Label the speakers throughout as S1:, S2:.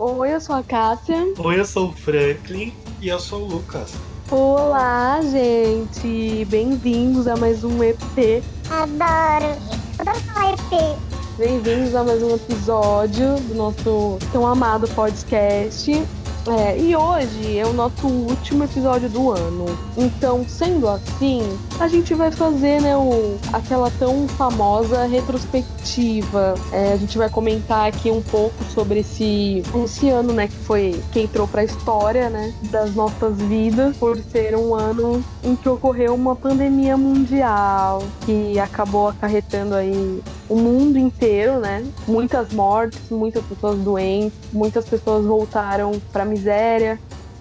S1: Oi, eu sou a Cássia.
S2: Oi, eu sou o Franklin e eu sou o Lucas.
S1: Olá, gente! Bem-vindos a mais um EP.
S3: Adoro! Adoro falar EP.
S1: Bem-vindos a mais um episódio do nosso tão amado podcast. É, e hoje é o nosso último episódio do ano. Então, sendo assim, a gente vai fazer né, o, aquela tão famosa retrospectiva. É, a gente vai comentar aqui um pouco sobre esse, esse ano, né, que foi que entrou para a história, né, das nossas vidas, por ser um ano em que ocorreu uma pandemia mundial que acabou acarretando aí o mundo inteiro, né? Muitas mortes, muitas pessoas doentes, muitas pessoas voltaram para miséria,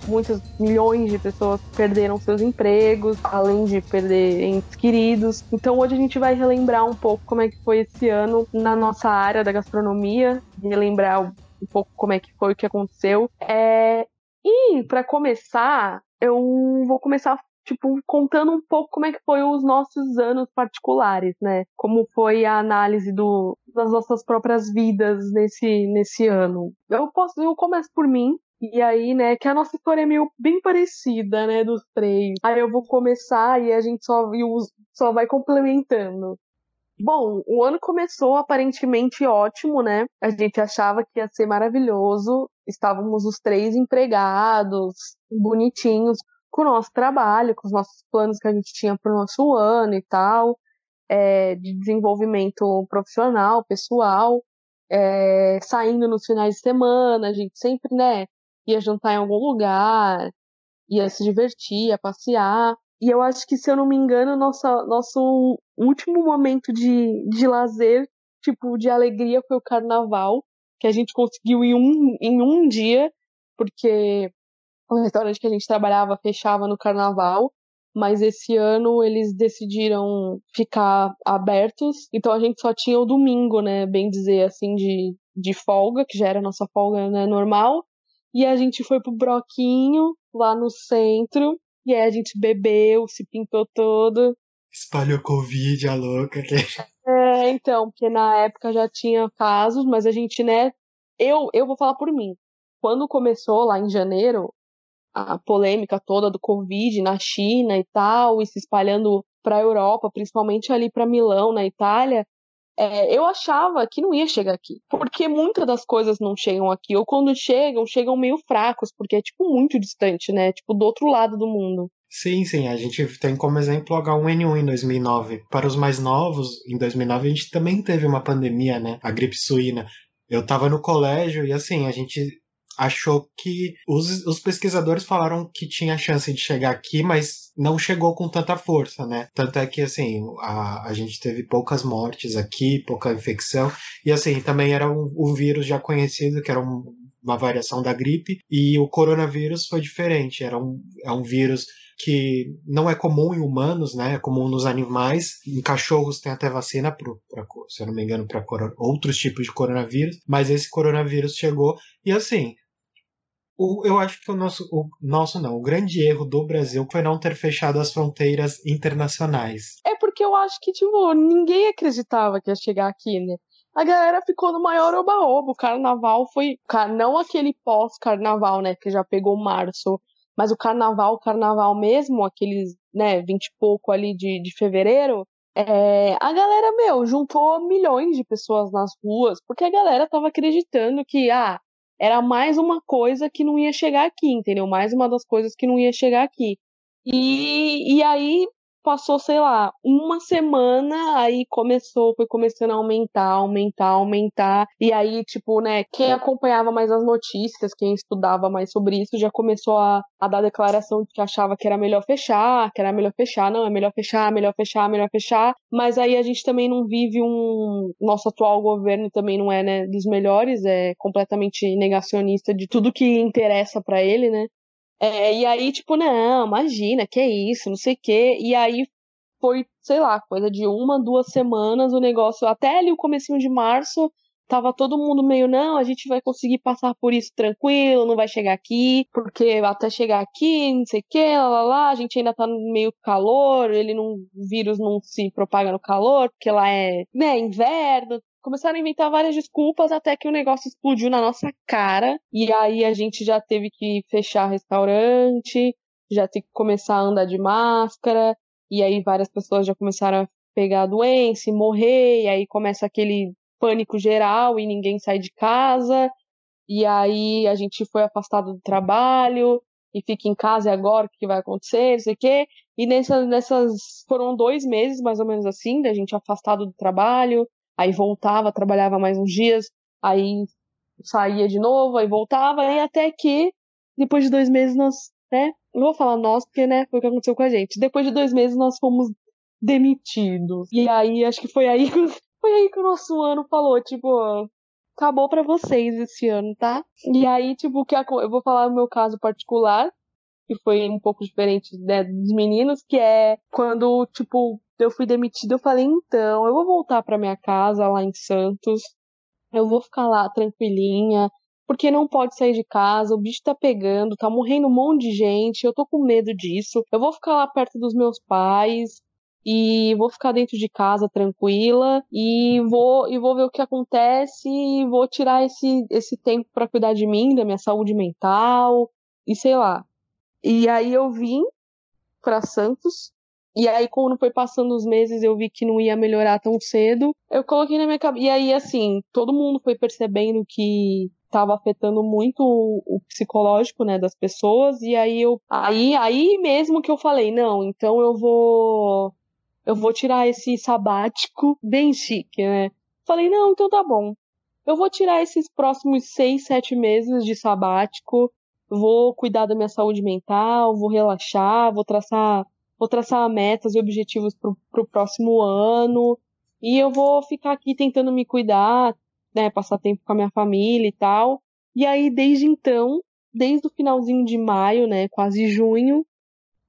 S1: muitos milhões de pessoas perderam seus empregos, além de perder entes queridos. Então hoje a gente vai relembrar um pouco como é que foi esse ano na nossa área da gastronomia, relembrar um pouco como é que foi o que aconteceu. É... E para começar, eu vou começar tipo, contando um pouco como é que foi os nossos anos particulares, né? Como foi a análise do, das nossas próprias vidas nesse, nesse ano. Eu posso, eu começo por mim, e aí, né, que a nossa história é meio bem parecida, né, dos três. Aí eu vou começar e a gente só, só vai complementando. Bom, o ano começou aparentemente ótimo, né? A gente achava que ia ser maravilhoso. Estávamos os três empregados, bonitinhos, com o nosso trabalho, com os nossos planos que a gente tinha para o nosso ano e tal, é, de desenvolvimento profissional, pessoal, é, saindo nos finais de semana, a gente sempre, né, ia jantar em algum lugar, ia se divertir, ia passear. E eu acho que, se eu não me engano, nossa, nosso último momento de, de lazer, tipo, de alegria foi o carnaval, que a gente conseguiu em um, em um dia, porque o restaurante que a gente trabalhava fechava no carnaval, mas esse ano eles decidiram ficar abertos, então a gente só tinha o domingo, né, bem dizer assim, de, de folga, que já era a nossa folga né, normal, e a gente foi pro Broquinho, lá no centro, e aí a gente bebeu, se pintou todo.
S2: Espalhou Covid, a louca.
S1: É, então, porque na época já tinha casos, mas a gente, né, eu, eu vou falar por mim. Quando começou lá em janeiro, a polêmica toda do Covid na China e tal, e se espalhando para a Europa, principalmente ali para Milão, na Itália, é, eu achava que não ia chegar aqui. Porque muitas das coisas não chegam aqui, ou quando chegam, chegam meio fracos, porque é, tipo, muito distante, né? Tipo, do outro lado do mundo.
S2: Sim, sim, a gente tem como exemplo o H1N1 em 2009. Para os mais novos, em 2009 a gente também teve uma pandemia, né? A gripe suína. Eu tava no colégio e assim, a gente achou que os, os pesquisadores falaram que tinha chance de chegar aqui, mas não chegou com tanta força, né? Tanto é que, assim, a, a gente teve poucas mortes aqui, pouca infecção, e, assim, também era um, um vírus já conhecido, que era um, uma variação da gripe, e o coronavírus foi diferente, era um, é um vírus que não é comum em humanos, né? É comum nos animais. Em cachorros tem até vacina, pro, pra, se eu não me engano, para outros tipos de coronavírus. Mas esse coronavírus chegou e assim, o, eu acho que o nosso, o nosso não, o grande erro do Brasil foi não ter fechado as fronteiras internacionais.
S1: É porque eu acho que, tipo, ninguém acreditava que ia chegar aqui, né? A galera ficou no maior oba-oba. O carnaval foi. Não aquele pós-carnaval, né? Que já pegou março. Mas o carnaval, o carnaval mesmo, aqueles, né, vinte e pouco ali de, de fevereiro, é, a galera, meu, juntou milhões de pessoas nas ruas, porque a galera tava acreditando que, ah, era mais uma coisa que não ia chegar aqui, entendeu? Mais uma das coisas que não ia chegar aqui. E, e aí passou, sei lá, uma semana, aí começou, foi começando a aumentar, aumentar, aumentar. E aí, tipo, né, quem acompanhava mais as notícias, quem estudava mais sobre isso, já começou a, a dar declaração de que achava que era melhor fechar, que era melhor fechar, não, é melhor fechar, melhor fechar, melhor fechar. Mas aí a gente também não vive um. Nosso atual governo também não é, né, dos melhores, é completamente negacionista de tudo que interessa para ele, né? É, e aí, tipo, não, imagina, que é isso, não sei o quê. E aí foi, sei lá, coisa de uma, duas semanas o negócio, até ali o comecinho de março, tava todo mundo meio, não, a gente vai conseguir passar por isso tranquilo, não vai chegar aqui, porque até chegar aqui, não sei o que, lá, lá, lá, a gente ainda tá meio calor, ele não, o vírus não se propaga no calor, porque lá é, né, inverno, começaram a inventar várias desculpas até que o negócio explodiu na nossa cara. E aí a gente já teve que fechar restaurante, já tem que começar a andar de máscara. E aí várias pessoas já começaram a pegar a doença e morrer. E aí começa aquele pânico geral e ninguém sai de casa. E aí a gente foi afastado do trabalho e fica em casa e agora o que vai acontecer, não sei o quê. E nessas foram dois meses, mais ou menos assim, da gente afastado do trabalho, aí voltava, trabalhava mais uns dias, aí saía de novo, aí voltava, e até que depois de dois meses nós, né? Não vou falar nós, porque né, foi o que aconteceu com a gente. Depois de dois meses nós fomos demitidos. E aí acho que foi aí que, foi aí que o nosso ano falou, tipo, acabou para vocês esse ano, tá? E aí, tipo, que eu vou falar o meu caso particular, que foi um pouco diferente né, dos meninos, que é quando, tipo, eu fui demitida, eu falei, então, eu vou voltar para minha casa lá em Santos, eu vou ficar lá tranquilinha, porque não pode sair de casa, o bicho tá pegando, tá morrendo um monte de gente, eu tô com medo disso, eu vou ficar lá perto dos meus pais, e vou ficar dentro de casa tranquila e vou e vou ver o que acontece e vou tirar esse esse tempo para cuidar de mim, da minha saúde mental e sei lá. E aí eu vim para Santos e aí quando foi passando os meses eu vi que não ia melhorar tão cedo. Eu coloquei na minha cabeça e aí assim, todo mundo foi percebendo que estava afetando muito o, psicológico, né, das pessoas, e aí eu aí aí mesmo que eu falei, não, então eu vou eu vou tirar esse sabático bem chique, né? Falei, não, então tá bom. Eu vou tirar esses próximos seis, sete meses de sabático, vou cuidar da minha saúde mental, vou relaxar, vou traçar, vou traçar metas e objetivos pro, pro próximo ano, e eu vou ficar aqui tentando me cuidar, né, passar tempo com a minha família e tal. E aí, desde então, desde o finalzinho de maio, né, quase junho,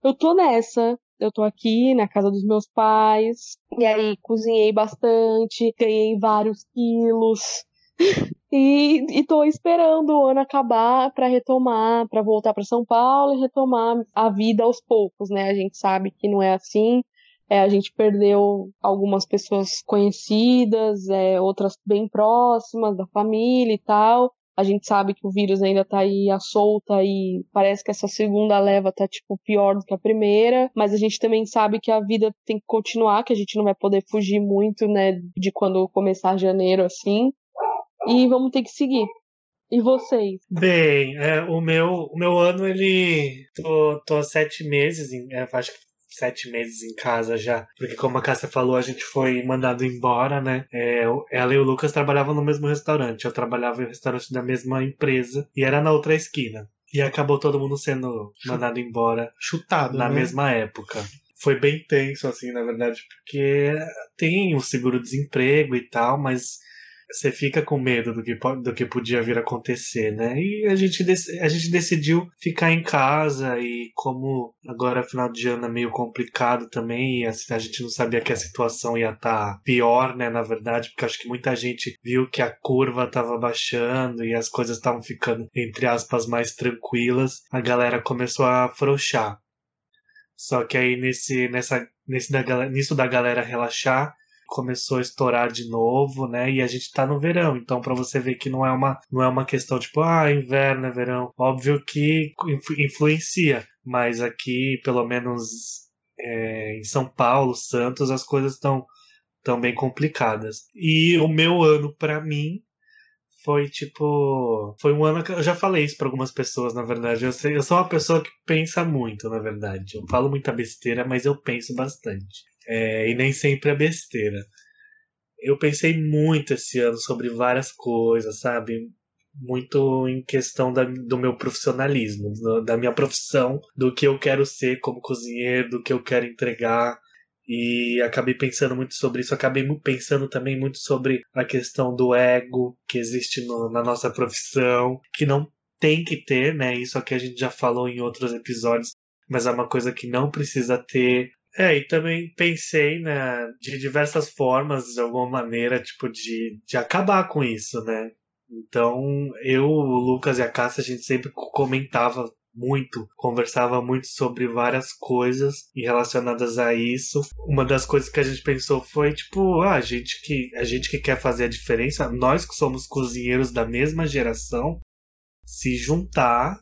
S1: eu tô nessa eu tô aqui na casa dos meus pais, e aí cozinhei bastante, ganhei vários quilos. e, e tô esperando o ano acabar para retomar, para voltar para São Paulo e retomar a vida aos poucos, né? A gente sabe que não é assim. É, a gente perdeu algumas pessoas conhecidas, é, outras bem próximas da família e tal. A gente sabe que o vírus ainda tá aí à solta e parece que essa segunda leva tá, tipo, pior do que a primeira. Mas a gente também sabe que a vida tem que continuar, que a gente não vai poder fugir muito, né, de quando começar janeiro, assim. E vamos ter que seguir. E vocês?
S4: Bem, é, o, meu, o meu ano, ele. Tô, tô há sete meses, em, é, acho que sete meses em casa já. Porque, como a Cássia falou, a gente foi mandado embora, né? É, ela e o Lucas trabalhavam no mesmo restaurante. Eu trabalhava em restaurante da mesma empresa e era na outra esquina. E acabou todo mundo sendo mandado embora.
S2: Chutado.
S4: Na
S2: né?
S4: mesma época. Foi bem tenso, assim, na verdade, porque tem o seguro-desemprego e tal, mas você fica com medo do que, do que podia vir a acontecer, né? E a gente, a gente decidiu ficar em casa e como agora final de ano é meio complicado também, e a gente não sabia que a situação ia estar tá pior, né? Na verdade, porque acho que muita gente viu que a curva estava baixando e as coisas estavam ficando, entre aspas, mais tranquilas, a galera começou a afrouxar. Só que aí nesse, nessa, nesse da, nisso da galera relaxar, começou a estourar de novo, né? E a gente tá no verão, então para você ver que não é uma não é uma questão tipo, ah, inverno é verão. Óbvio que influencia, mas aqui, pelo menos é, em São Paulo, Santos, as coisas estão tão bem complicadas. E o meu ano para mim foi tipo. Foi um ano que eu já falei isso para algumas pessoas, na verdade. Eu, sei, eu sou uma pessoa que pensa muito, na verdade. Eu falo muita besteira, mas eu penso bastante. É, e nem sempre é besteira. Eu pensei muito esse ano sobre várias coisas, sabe? Muito em questão da, do meu profissionalismo, da minha profissão, do que eu quero ser como cozinheiro, do que eu quero entregar. E acabei pensando muito sobre isso. Acabei pensando também muito sobre a questão do ego que existe no, na nossa profissão, que não tem que ter, né? Isso aqui a gente já falou em outros episódios, mas é uma coisa que não precisa ter. É, e também pensei, né, de diversas formas, de alguma maneira, tipo, de, de acabar com isso, né? Então, eu, o Lucas e a Cássia, a gente sempre comentava muito, conversava muito sobre várias coisas relacionadas a isso. Uma das coisas que a gente pensou foi tipo, ah, a gente que a gente que quer fazer a diferença, nós que somos cozinheiros da mesma geração, se juntar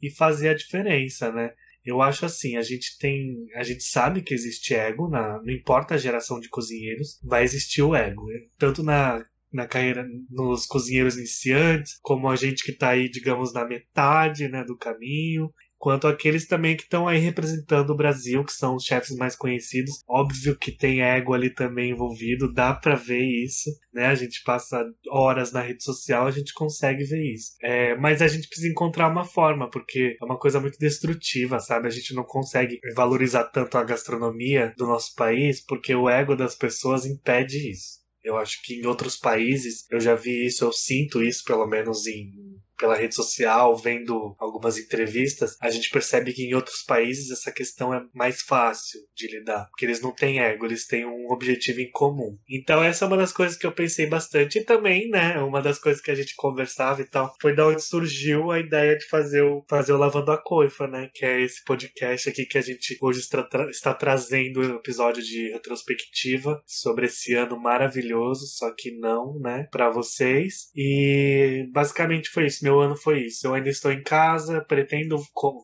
S4: e fazer a diferença, né? Eu acho assim, a gente tem, a gente sabe que existe ego, na, não importa a geração de cozinheiros, vai existir o ego, né? tanto na na carreira nos cozinheiros iniciantes, como a gente que está aí, digamos, na metade né, do caminho, quanto aqueles também que estão aí representando o Brasil, que são os chefes mais conhecidos. Óbvio que tem ego ali também envolvido, dá para ver isso, né? A gente passa horas na rede social, a gente consegue ver isso. É, mas a gente precisa encontrar uma forma, porque é uma coisa muito destrutiva, sabe? A gente não consegue valorizar tanto a gastronomia do nosso país, porque o ego das pessoas impede isso. Eu acho que em outros países eu já vi isso, eu sinto isso, pelo menos em pela rede social, vendo algumas entrevistas, a gente percebe que em outros países essa questão é mais fácil de lidar, porque eles não têm ego, eles têm um objetivo em comum. Então essa é uma das coisas que eu pensei bastante e também, né, uma das coisas que a gente conversava e tal, foi da onde surgiu a ideia de fazer o fazer o lavando a coifa, né, que é esse podcast aqui que a gente hoje está, está trazendo um episódio de retrospectiva sobre esse ano maravilhoso, só que não, né, para vocês. E basicamente foi isso meu ano foi isso. Eu ainda estou em casa, pretendo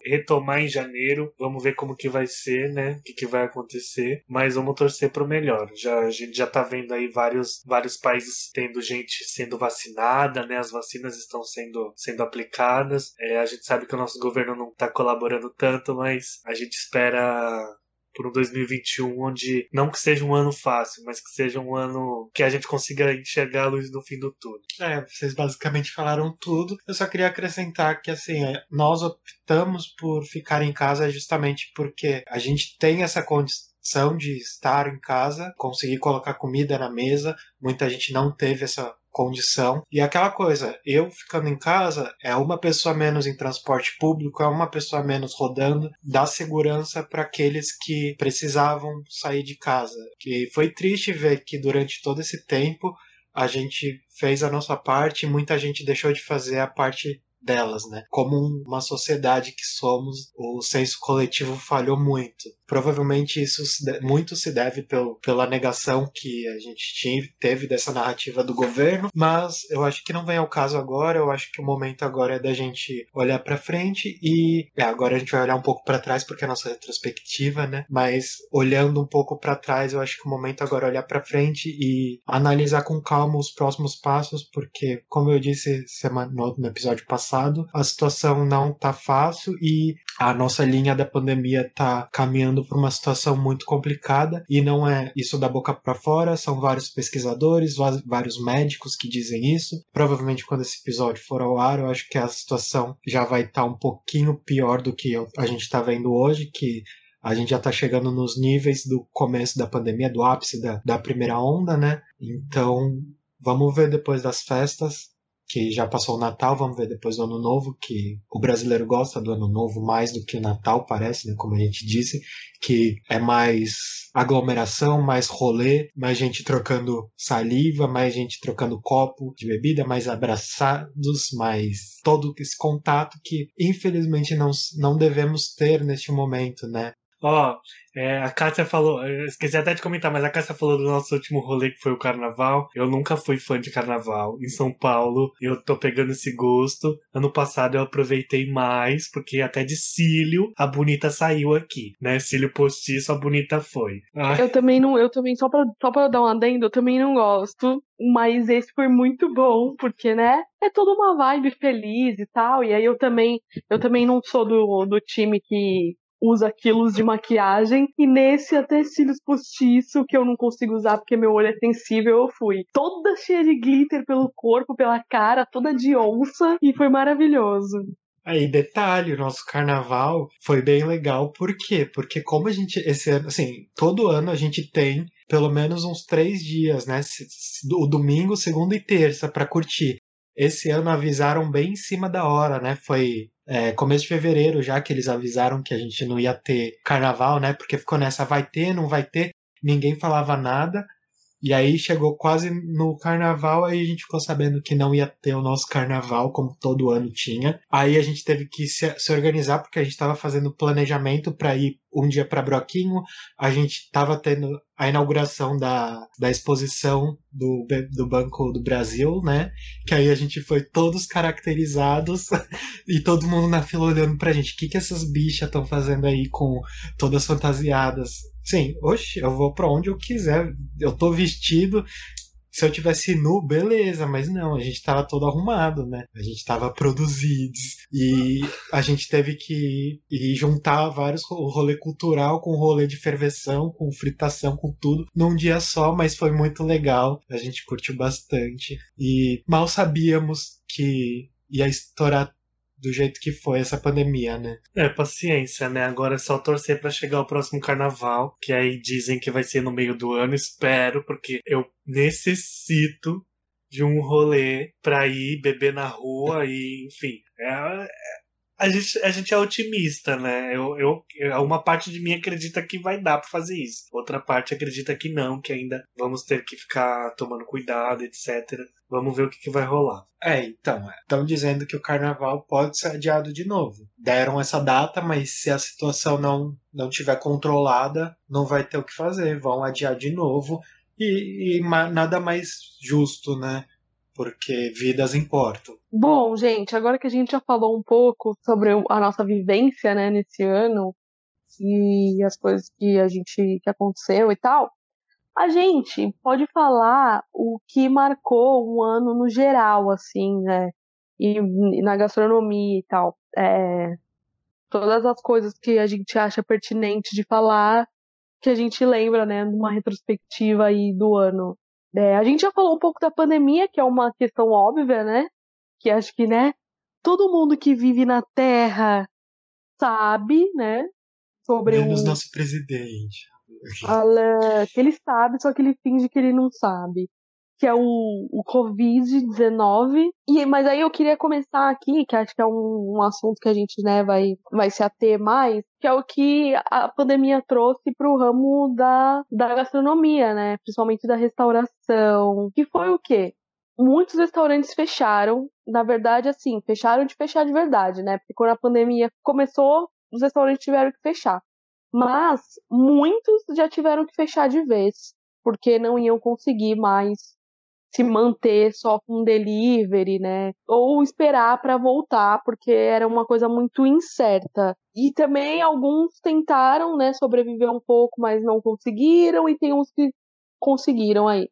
S4: retomar em janeiro. Vamos ver como que vai ser, né? O que, que vai acontecer. Mas vamos torcer para o melhor. Já, a gente já tá vendo aí vários, vários países tendo gente sendo vacinada, né? As vacinas estão sendo, sendo aplicadas. É, a gente sabe que o nosso governo não está colaborando tanto, mas a gente espera por um 2021 onde não que seja um ano fácil, mas que seja um ano que a gente consiga enxergar a luz no fim do túnel.
S2: É, vocês basicamente falaram tudo. Eu só queria acrescentar que assim, é, nós optamos por ficar em casa justamente porque a gente tem essa condição de estar em casa, conseguir colocar comida na mesa. Muita gente não teve essa condição. E aquela coisa, eu ficando em casa é uma pessoa menos em transporte público, é uma pessoa menos rodando, dá segurança para aqueles que precisavam sair de casa. E foi triste ver que durante todo esse tempo a gente fez a nossa parte e muita gente deixou de fazer a parte delas, né? Como uma sociedade que somos, o senso coletivo falhou muito. Provavelmente isso muito se deve pelo, pela negação que a gente tinha, teve dessa narrativa do governo, mas eu acho que não vem ao caso agora. Eu acho que o momento agora é da gente olhar para frente e é, agora a gente vai olhar um pouco para trás porque é a nossa retrospectiva, né? Mas olhando um pouco para trás, eu acho que o momento agora é olhar para frente e analisar com calma os próximos passos, porque como eu disse semana, no episódio passado, a situação não tá fácil e a nossa linha da pandemia tá caminhando para uma situação muito complicada e não é isso da boca para fora, são vários pesquisadores, vários médicos que dizem isso. Provavelmente quando esse episódio for ao ar, eu acho que a situação já vai estar tá um pouquinho pior do que a gente está vendo hoje, que a gente já está chegando nos níveis do começo da pandemia, do ápice da, da primeira onda, né? Então, vamos ver depois das festas que já passou o Natal, vamos ver depois do Ano Novo, que o brasileiro gosta do Ano Novo mais do que o Natal, parece, né? Como a gente disse, que é mais aglomeração, mais rolê, mais gente trocando saliva, mais gente trocando copo de bebida, mais abraçados, mais todo esse contato que infelizmente não, não devemos ter neste momento, né?
S4: Ó, é, a Cássia falou, esqueci até de comentar, mas a Cássia falou do nosso último rolê que foi o carnaval. Eu nunca fui fã de carnaval em São Paulo. Eu tô pegando esse gosto. Ano passado eu aproveitei mais, porque até de cílio a bonita saiu aqui, né? Cílio postiço, a bonita foi.
S1: Ah. Eu também não, eu também, só pra, só pra dar um adendo, eu também não gosto. Mas esse foi muito bom, porque, né? É toda uma vibe feliz e tal. E aí eu também, eu também não sou do, do time que usa quilos de maquiagem. E nesse até cílios postiço, que eu não consigo usar porque meu olho é sensível, eu fui toda cheia de glitter pelo corpo, pela cara, toda de onça. E foi maravilhoso.
S2: Aí, detalhe, o nosso carnaval foi bem legal. Por quê? Porque como a gente, esse ano, assim, todo ano a gente tem pelo menos uns três dias, né? O domingo, segunda e terça para curtir. Esse ano avisaram bem em cima da hora, né? Foi é, começo de fevereiro já que eles avisaram que a gente não ia ter carnaval, né? Porque ficou nessa, vai ter, não vai ter, ninguém falava nada. E aí chegou quase no carnaval, aí a gente ficou sabendo que não ia ter o nosso carnaval, como todo ano tinha. Aí a gente teve que se, se organizar, porque a gente estava fazendo planejamento para ir um dia para Broquinho, a gente estava tendo a inauguração da, da exposição do, do Banco do Brasil, né? Que aí a gente foi todos caracterizados e todo mundo na fila olhando pra gente. O que, que essas bichas estão fazendo aí com todas fantasiadas? Sim, oxe, eu vou para onde eu quiser. Eu tô vestido se eu tivesse nu, beleza, mas não, a gente tava todo arrumado, né? A gente tava produzidos e a gente teve que ir juntar vários o rolê cultural com o rolê de ferveção, com fritação, com tudo num dia só, mas foi muito legal. A gente curtiu bastante e mal sabíamos que ia estourar do jeito que foi essa pandemia, né?
S4: É, paciência, né? Agora é só torcer para chegar o próximo carnaval, que aí dizem que vai ser no meio do ano. Espero, porque eu necessito de um rolê pra ir beber na rua e, enfim. É, a gente, a gente é otimista, né? Eu, eu, uma parte de mim acredita que vai dar para fazer isso. Outra parte acredita que não, que ainda vamos ter que ficar tomando cuidado, etc. Vamos ver o que, que vai rolar.
S2: É, então, estão dizendo que o carnaval pode ser adiado de novo. Deram essa data, mas se a situação não, não tiver controlada, não vai ter o que fazer. Vão adiar de novo. E, e nada mais justo, né? Porque vidas importam.
S1: Bom, gente, agora que a gente já falou um pouco sobre a nossa vivência, né, nesse ano e as coisas que a gente que aconteceu e tal, a gente pode falar o que marcou um ano no geral, assim, né, e, e na gastronomia e tal. É, todas as coisas que a gente acha pertinente de falar, que a gente lembra, né, numa retrospectiva aí do ano. É, a gente já falou um pouco da pandemia, que é uma questão óbvia, né? Que acho que, né, todo mundo que vive na Terra sabe, né?
S2: Sobre Menos o nosso presidente.
S1: que ele sabe, só que ele finge que ele não sabe que é o, o Covid-19. E, mas aí eu queria começar aqui, que acho que é um, um assunto que a gente né, vai, vai se ater mais, que é o que a pandemia trouxe para o ramo da, da gastronomia, né? Principalmente da restauração. Que foi o quê? Muitos restaurantes fecharam. Na verdade, assim, fecharam de fechar de verdade, né? Porque quando a pandemia começou, os restaurantes tiveram que fechar. Mas muitos já tiveram que fechar de vez, porque não iam conseguir mais se manter só com delivery, né? Ou esperar para voltar, porque era uma coisa muito incerta. E também alguns tentaram, né, sobreviver um pouco, mas não conseguiram, e tem uns que conseguiram aí.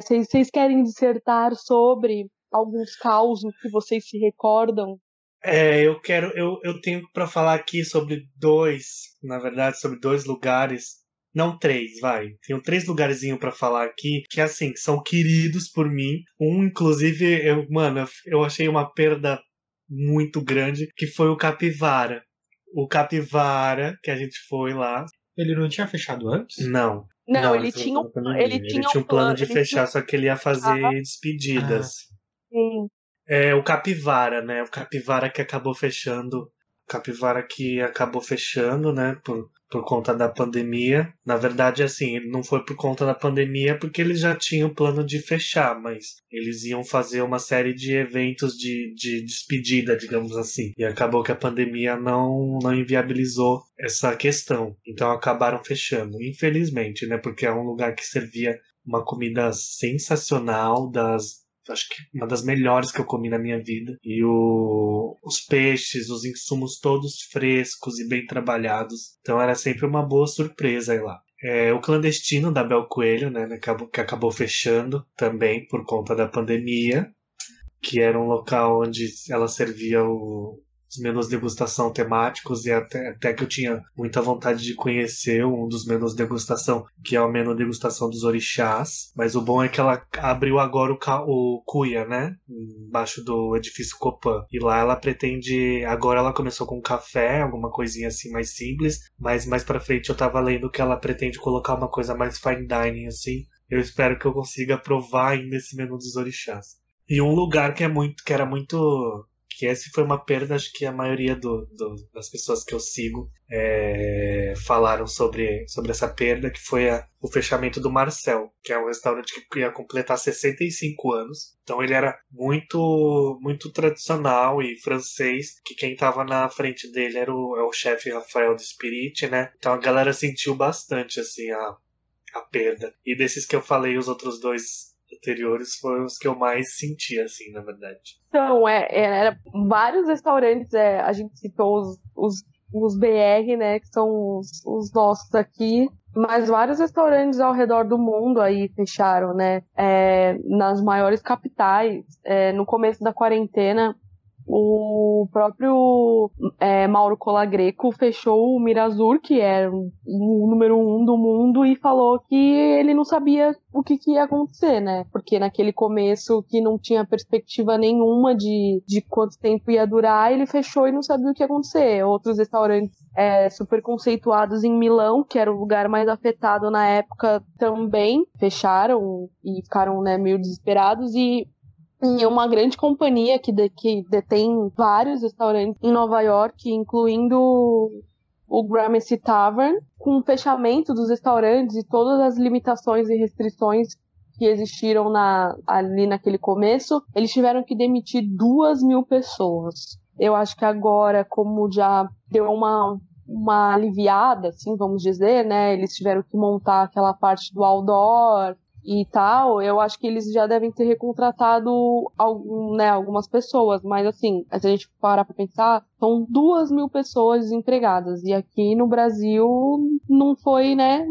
S1: Vocês é, querem dissertar sobre alguns causos que vocês se recordam?
S4: É, eu quero, eu, eu tenho para falar aqui sobre dois, na verdade, sobre dois lugares não três, vai. Tenho três lugarzinhos para falar aqui que, assim, são queridos por mim. Um, inclusive, eu, mano, eu achei uma perda muito grande, que foi o Capivara. O Capivara, que a gente foi lá.
S2: Ele não tinha fechado antes?
S1: Não. Não, não ele, tinha um, ele,
S4: ele tinha um plano de fechar, tinha... só que ele ia fazer ah. despedidas. Ah.
S1: Sim.
S4: É o Capivara, né? O Capivara que acabou fechando. Capivara que acabou fechando, né? Por por conta da pandemia. Na verdade, assim, não foi por conta da pandemia porque eles já tinham plano de fechar, mas eles iam fazer uma série de eventos de, de despedida, digamos assim. E acabou que a pandemia não, não inviabilizou essa questão. Então acabaram fechando, infelizmente, né? Porque é um lugar que servia uma comida sensacional das acho que uma das melhores que eu comi na minha vida. E o, os peixes, os insumos todos frescos e bem trabalhados. Então era sempre uma boa surpresa aí lá. É, o clandestino da Bel Coelho, né, né que acabou fechando também por conta da pandemia, que era um local onde ela servia o, os menus degustação temáticos e até, até que eu tinha muita vontade de conhecer um dos menus degustação, que é o menu degustação dos orixás. Mas o bom é que ela abriu agora o, o Cuia, né? Embaixo do edifício Copan. E lá ela pretende. Agora ela começou com café, alguma coisinha assim mais simples. Mas mais pra frente eu tava lendo que ela pretende colocar uma coisa mais fine dining assim. Eu espero que eu consiga provar ainda esse menu dos orixás. E um lugar que é muito, que era muito essa foi uma perda, acho que a maioria do, do, das pessoas que eu sigo é, falaram sobre, sobre essa perda, que foi a, o fechamento do Marcel, que é um restaurante que ia completar 65 anos. Então ele era muito muito tradicional e francês, que quem estava na frente dele era o, é o chefe Rafael de Spirit, né? Então a galera sentiu bastante assim a, a perda. E desses que eu falei, os outros dois anteriores foram os que eu mais senti, assim, na verdade.
S1: Então, é, é era vários restaurantes, é, a gente citou os, os, os BR, né, que são os, os nossos aqui, mas vários restaurantes ao redor do mundo aí fecharam, né, é, nas maiores capitais. É, no começo da quarentena, o próprio é, Mauro Colagreco fechou o Mirazur, que era o número um do mundo, e falou que ele não sabia o que, que ia acontecer, né? Porque naquele começo que não tinha perspectiva nenhuma de, de quanto tempo ia durar, ele fechou e não sabia o que ia acontecer. Outros restaurantes é, super conceituados em Milão, que era o lugar mais afetado na época, também fecharam e ficaram né, meio desesperados. E e uma grande companhia que, de, que detém vários restaurantes em Nova York, incluindo o Gramercy Tavern, com o fechamento dos restaurantes e todas as limitações e restrições que existiram na, ali naquele começo, eles tiveram que demitir duas mil pessoas. Eu acho que agora, como já deu uma, uma aliviada, assim, vamos dizer, né? Eles tiveram que montar aquela parte do outdoor, e tal, eu acho que eles já devem ter recontratado algum, né, algumas pessoas, mas assim, se a gente parar pra pensar, são duas mil pessoas desempregadas, e aqui no Brasil não foi, né,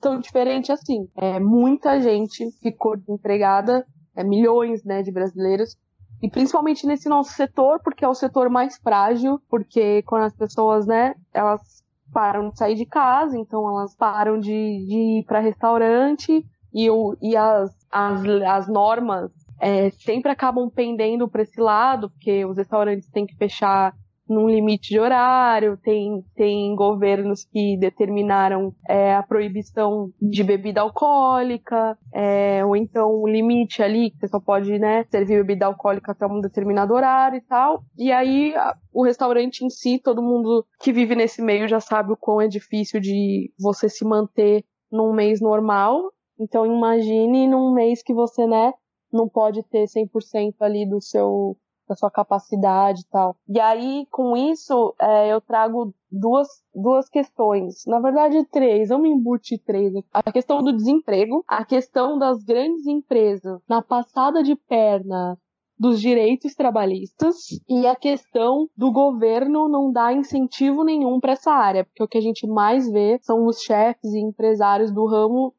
S1: tão diferente assim. É, muita gente ficou desempregada, é, milhões, né, de brasileiros, e principalmente nesse nosso setor, porque é o setor mais frágil, porque quando as pessoas, né, elas param de sair de casa, então elas param de, de ir para restaurante, e, o, e as, as, as normas é, sempre acabam pendendo para esse lado, porque os restaurantes têm que fechar num limite de horário, tem, tem governos que determinaram é, a proibição de bebida alcoólica, é, ou então o limite ali, que você só pode né, servir bebida alcoólica até um determinado horário e tal. E aí o restaurante em si, todo mundo que vive nesse meio já sabe o quão é difícil de você se manter num mês normal. Então imagine num mês que você, né, não pode ter 100% ali do seu da sua capacidade e tal. E aí, com isso, é, eu trago duas, duas questões. Na verdade, três. Eu me embute três. A questão do desemprego, a questão das grandes empresas na passada de perna dos direitos trabalhistas e a questão do governo não dar incentivo nenhum para essa área, porque o que a gente mais vê são os chefes e empresários do ramo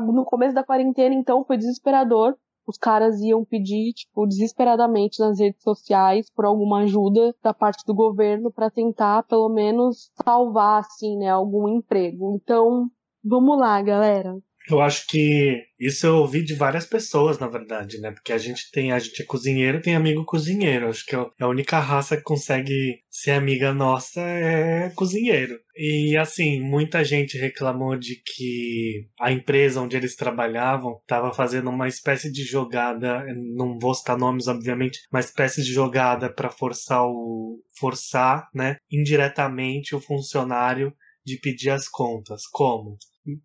S1: no começo da quarentena, então, foi desesperador. Os caras iam pedir, tipo, desesperadamente nas redes sociais por alguma ajuda da parte do governo para tentar, pelo menos, salvar, assim, né, algum emprego. Então, vamos lá, galera.
S4: Eu acho que isso eu ouvi de várias pessoas, na verdade, né? Porque a gente tem, a gente é cozinheiro, tem amigo cozinheiro. Acho que é a única raça que consegue ser amiga nossa é cozinheiro. E assim, muita gente reclamou de que a empresa onde eles trabalhavam estava fazendo uma espécie de jogada, não vou citar nomes, obviamente, uma espécie de jogada para forçar o forçar, né, indiretamente o funcionário de pedir as contas. Como?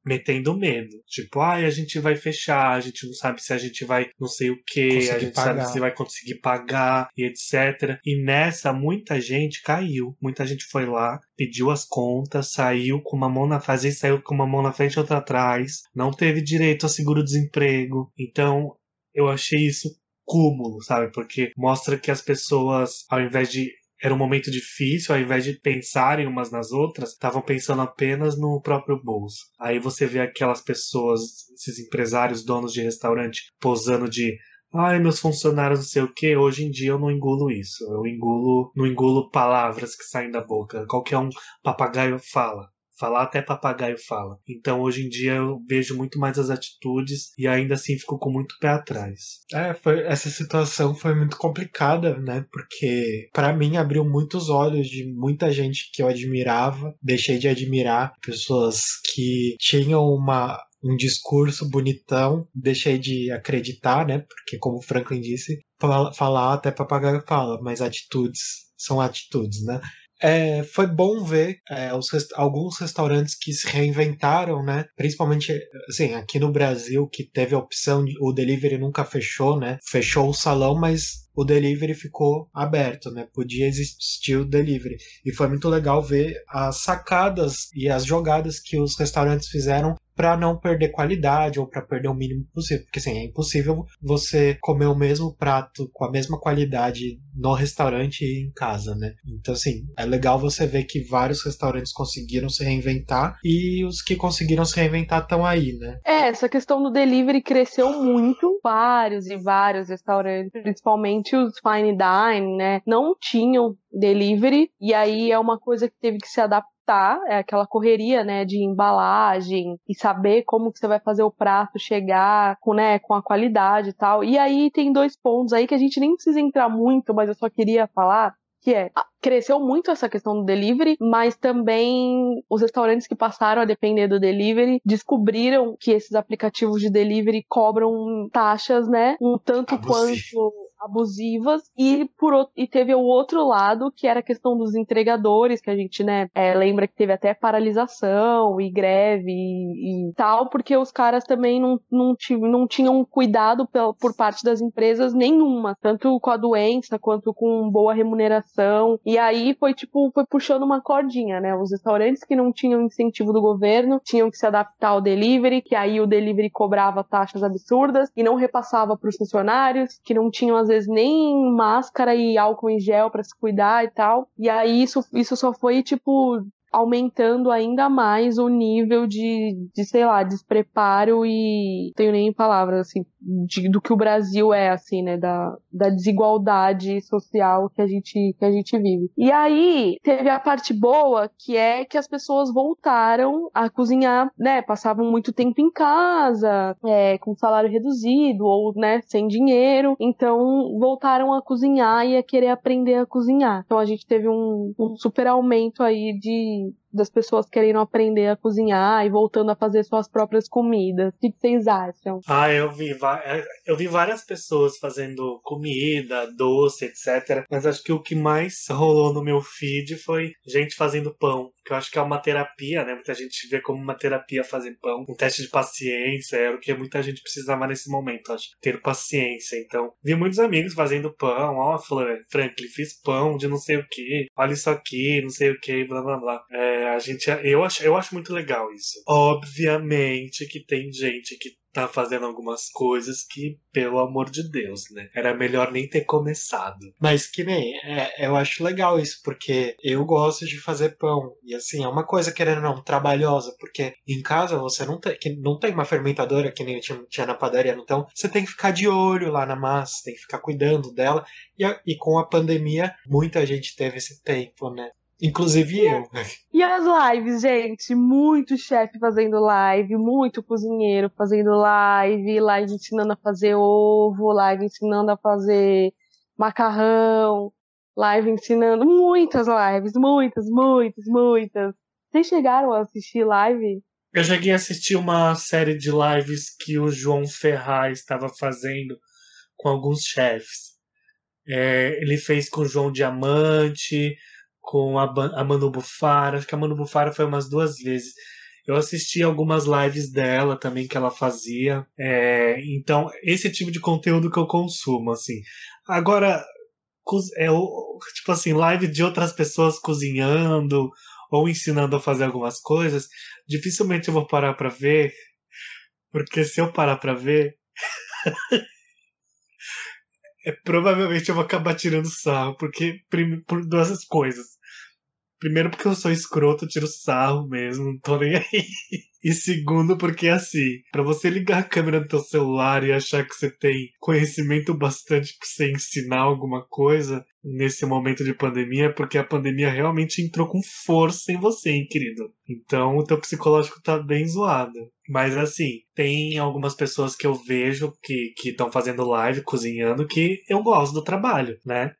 S4: Metendo medo. Tipo, ai, ah, a gente vai fechar, a gente não sabe se a gente vai não sei o que, a gente pagar. sabe se vai conseguir pagar e etc. E nessa, muita gente caiu. Muita gente foi lá, pediu as contas, saiu com uma mão na frente, saiu com uma mão na frente e outra atrás. Não teve direito a seguro-desemprego. Então, eu achei isso cúmulo, sabe? Porque mostra que as pessoas, ao invés de era um momento difícil, ao invés de pensarem umas nas outras, estavam pensando apenas no próprio bolso. Aí você vê aquelas pessoas, esses empresários, donos de restaurante, posando de Ai, meus funcionários não sei o que, hoje em dia eu não engulo isso. Eu engulo, não engulo palavras que saem da boca. Qualquer um papagaio fala. Falar até papagaio fala. Então hoje em dia eu vejo muito mais as atitudes e ainda assim fico com muito pé atrás.
S2: É, foi, essa situação foi muito complicada, né? Porque para mim abriu muitos olhos de muita gente que eu admirava. Deixei de admirar pessoas que tinham uma um discurso bonitão, deixei de acreditar, né? Porque, como Franklin disse, falar até papagaio fala, mas atitudes são atitudes, né? É, foi bom ver é, os, alguns restaurantes que se reinventaram, né? Principalmente, assim, aqui no Brasil, que teve a opção, de, o delivery nunca fechou, né? Fechou o salão, mas o delivery ficou aberto, né? Podia existir o delivery. E foi muito legal ver as sacadas e as jogadas que os restaurantes fizeram para não perder qualidade ou para perder o mínimo possível, porque assim, é impossível você comer o mesmo prato com a mesma qualidade no restaurante e em casa, né? Então assim, é legal você ver que vários restaurantes conseguiram se reinventar e os que conseguiram se reinventar estão aí, né?
S1: É, essa questão do delivery cresceu muito, vários e vários restaurantes, principalmente os fine dining, né, não tinham delivery. E aí é uma coisa que teve que se adaptar. Tá, é aquela correria, né, de embalagem e saber como que você vai fazer o prato chegar com, né, com a qualidade e tal. E aí tem dois pontos aí que a gente nem precisa entrar muito, mas eu só queria falar, que é cresceu muito essa questão do delivery, mas também os restaurantes que passaram a depender do delivery descobriram que esses aplicativos de delivery cobram taxas, né, um tanto quanto abusivas e por e teve o outro lado que era a questão dos entregadores que a gente né é, lembra que teve até paralisação e greve e, e, tal porque os caras também não, não, não tinham cuidado por, parte das empresas nenhuma tanto com a doença quanto com boa remuneração. E aí foi tipo foi puxando uma cordinha né? Os restaurantes que não tinham incentivo do governo tinham que se adaptar ao delivery que aí o delivery cobrava taxas absurdas e não repassava para os funcionários que não tinham às vezes nem máscara e álcool em gel para se cuidar e tal. E aí isso, isso só foi, tipo, aumentando ainda mais o nível de, de sei lá, despreparo e tenho nem palavras assim de, do que o Brasil é assim, né, da, da desigualdade social que a gente que a gente vive. E aí teve a parte boa que é que as pessoas voltaram a cozinhar, né, passavam muito tempo em casa, é, com salário reduzido ou, né, sem dinheiro, então voltaram a cozinhar e a querer aprender a cozinhar. Então a gente teve um, um super aumento aí de das pessoas querendo aprender a cozinhar e voltando a fazer suas próprias comidas. O que vocês acham?
S4: Ah, eu vi, é, eu vi várias pessoas fazendo comida, doce, etc. Mas acho que o que mais rolou no meu feed foi gente fazendo pão que eu acho que é uma terapia, né? Muita gente vê como uma terapia fazer pão, um teste de paciência, era o que muita gente precisava nesse momento, acho. Ter paciência. Então, vi muitos amigos fazendo pão, ó, oh, Franklin, fiz pão de não sei o que, olha isso aqui, não sei o que, blá blá blá. É, a gente, eu acho, eu acho muito legal isso. Obviamente que tem gente que tá fazendo algumas coisas que, pelo amor de Deus, né? Era melhor nem ter começado.
S2: Mas que nem, é, eu acho legal isso, porque eu gosto de fazer pão. E assim, é uma coisa, querendo ou não, trabalhosa, porque em casa você não tem, não tem uma fermentadora que nem tinha, tinha na padaria, então você tem que ficar de olho lá na massa, tem que ficar cuidando dela. E, e com a pandemia, muita gente teve esse tempo, né? Inclusive e eu.
S1: E as lives, gente? Muito chefe fazendo live, muito cozinheiro fazendo live, live ensinando a fazer ovo, live ensinando a fazer macarrão, live ensinando. Muitas lives, muitas, muitas, muitas. Vocês chegaram a assistir live?
S4: Eu cheguei a assistir uma série de lives que o João Ferraz estava fazendo com alguns chefes. É, ele fez com o João Diamante, com a, a Manu Bufara. Acho que a Manu Bufara foi umas duas vezes. Eu assisti algumas lives dela também que ela fazia. É, então, esse tipo de conteúdo que eu consumo, assim. Agora, é tipo assim, live de outras pessoas cozinhando ou ensinando a fazer algumas coisas, dificilmente eu vou parar para ver, porque se eu parar para ver, é, provavelmente eu vou acabar tirando sarro, porque por duas coisas. Primeiro porque eu sou escroto, tiro sarro mesmo, não tô nem aí. E segundo porque assim, para você ligar a câmera do teu celular e achar que você tem conhecimento bastante para você ensinar alguma coisa nesse momento de pandemia, é porque a pandemia realmente entrou com força em você, hein, querido. Então o teu psicológico tá bem zoado. Mas assim, tem algumas pessoas que eu vejo que estão fazendo live, cozinhando, que eu gosto do trabalho, né?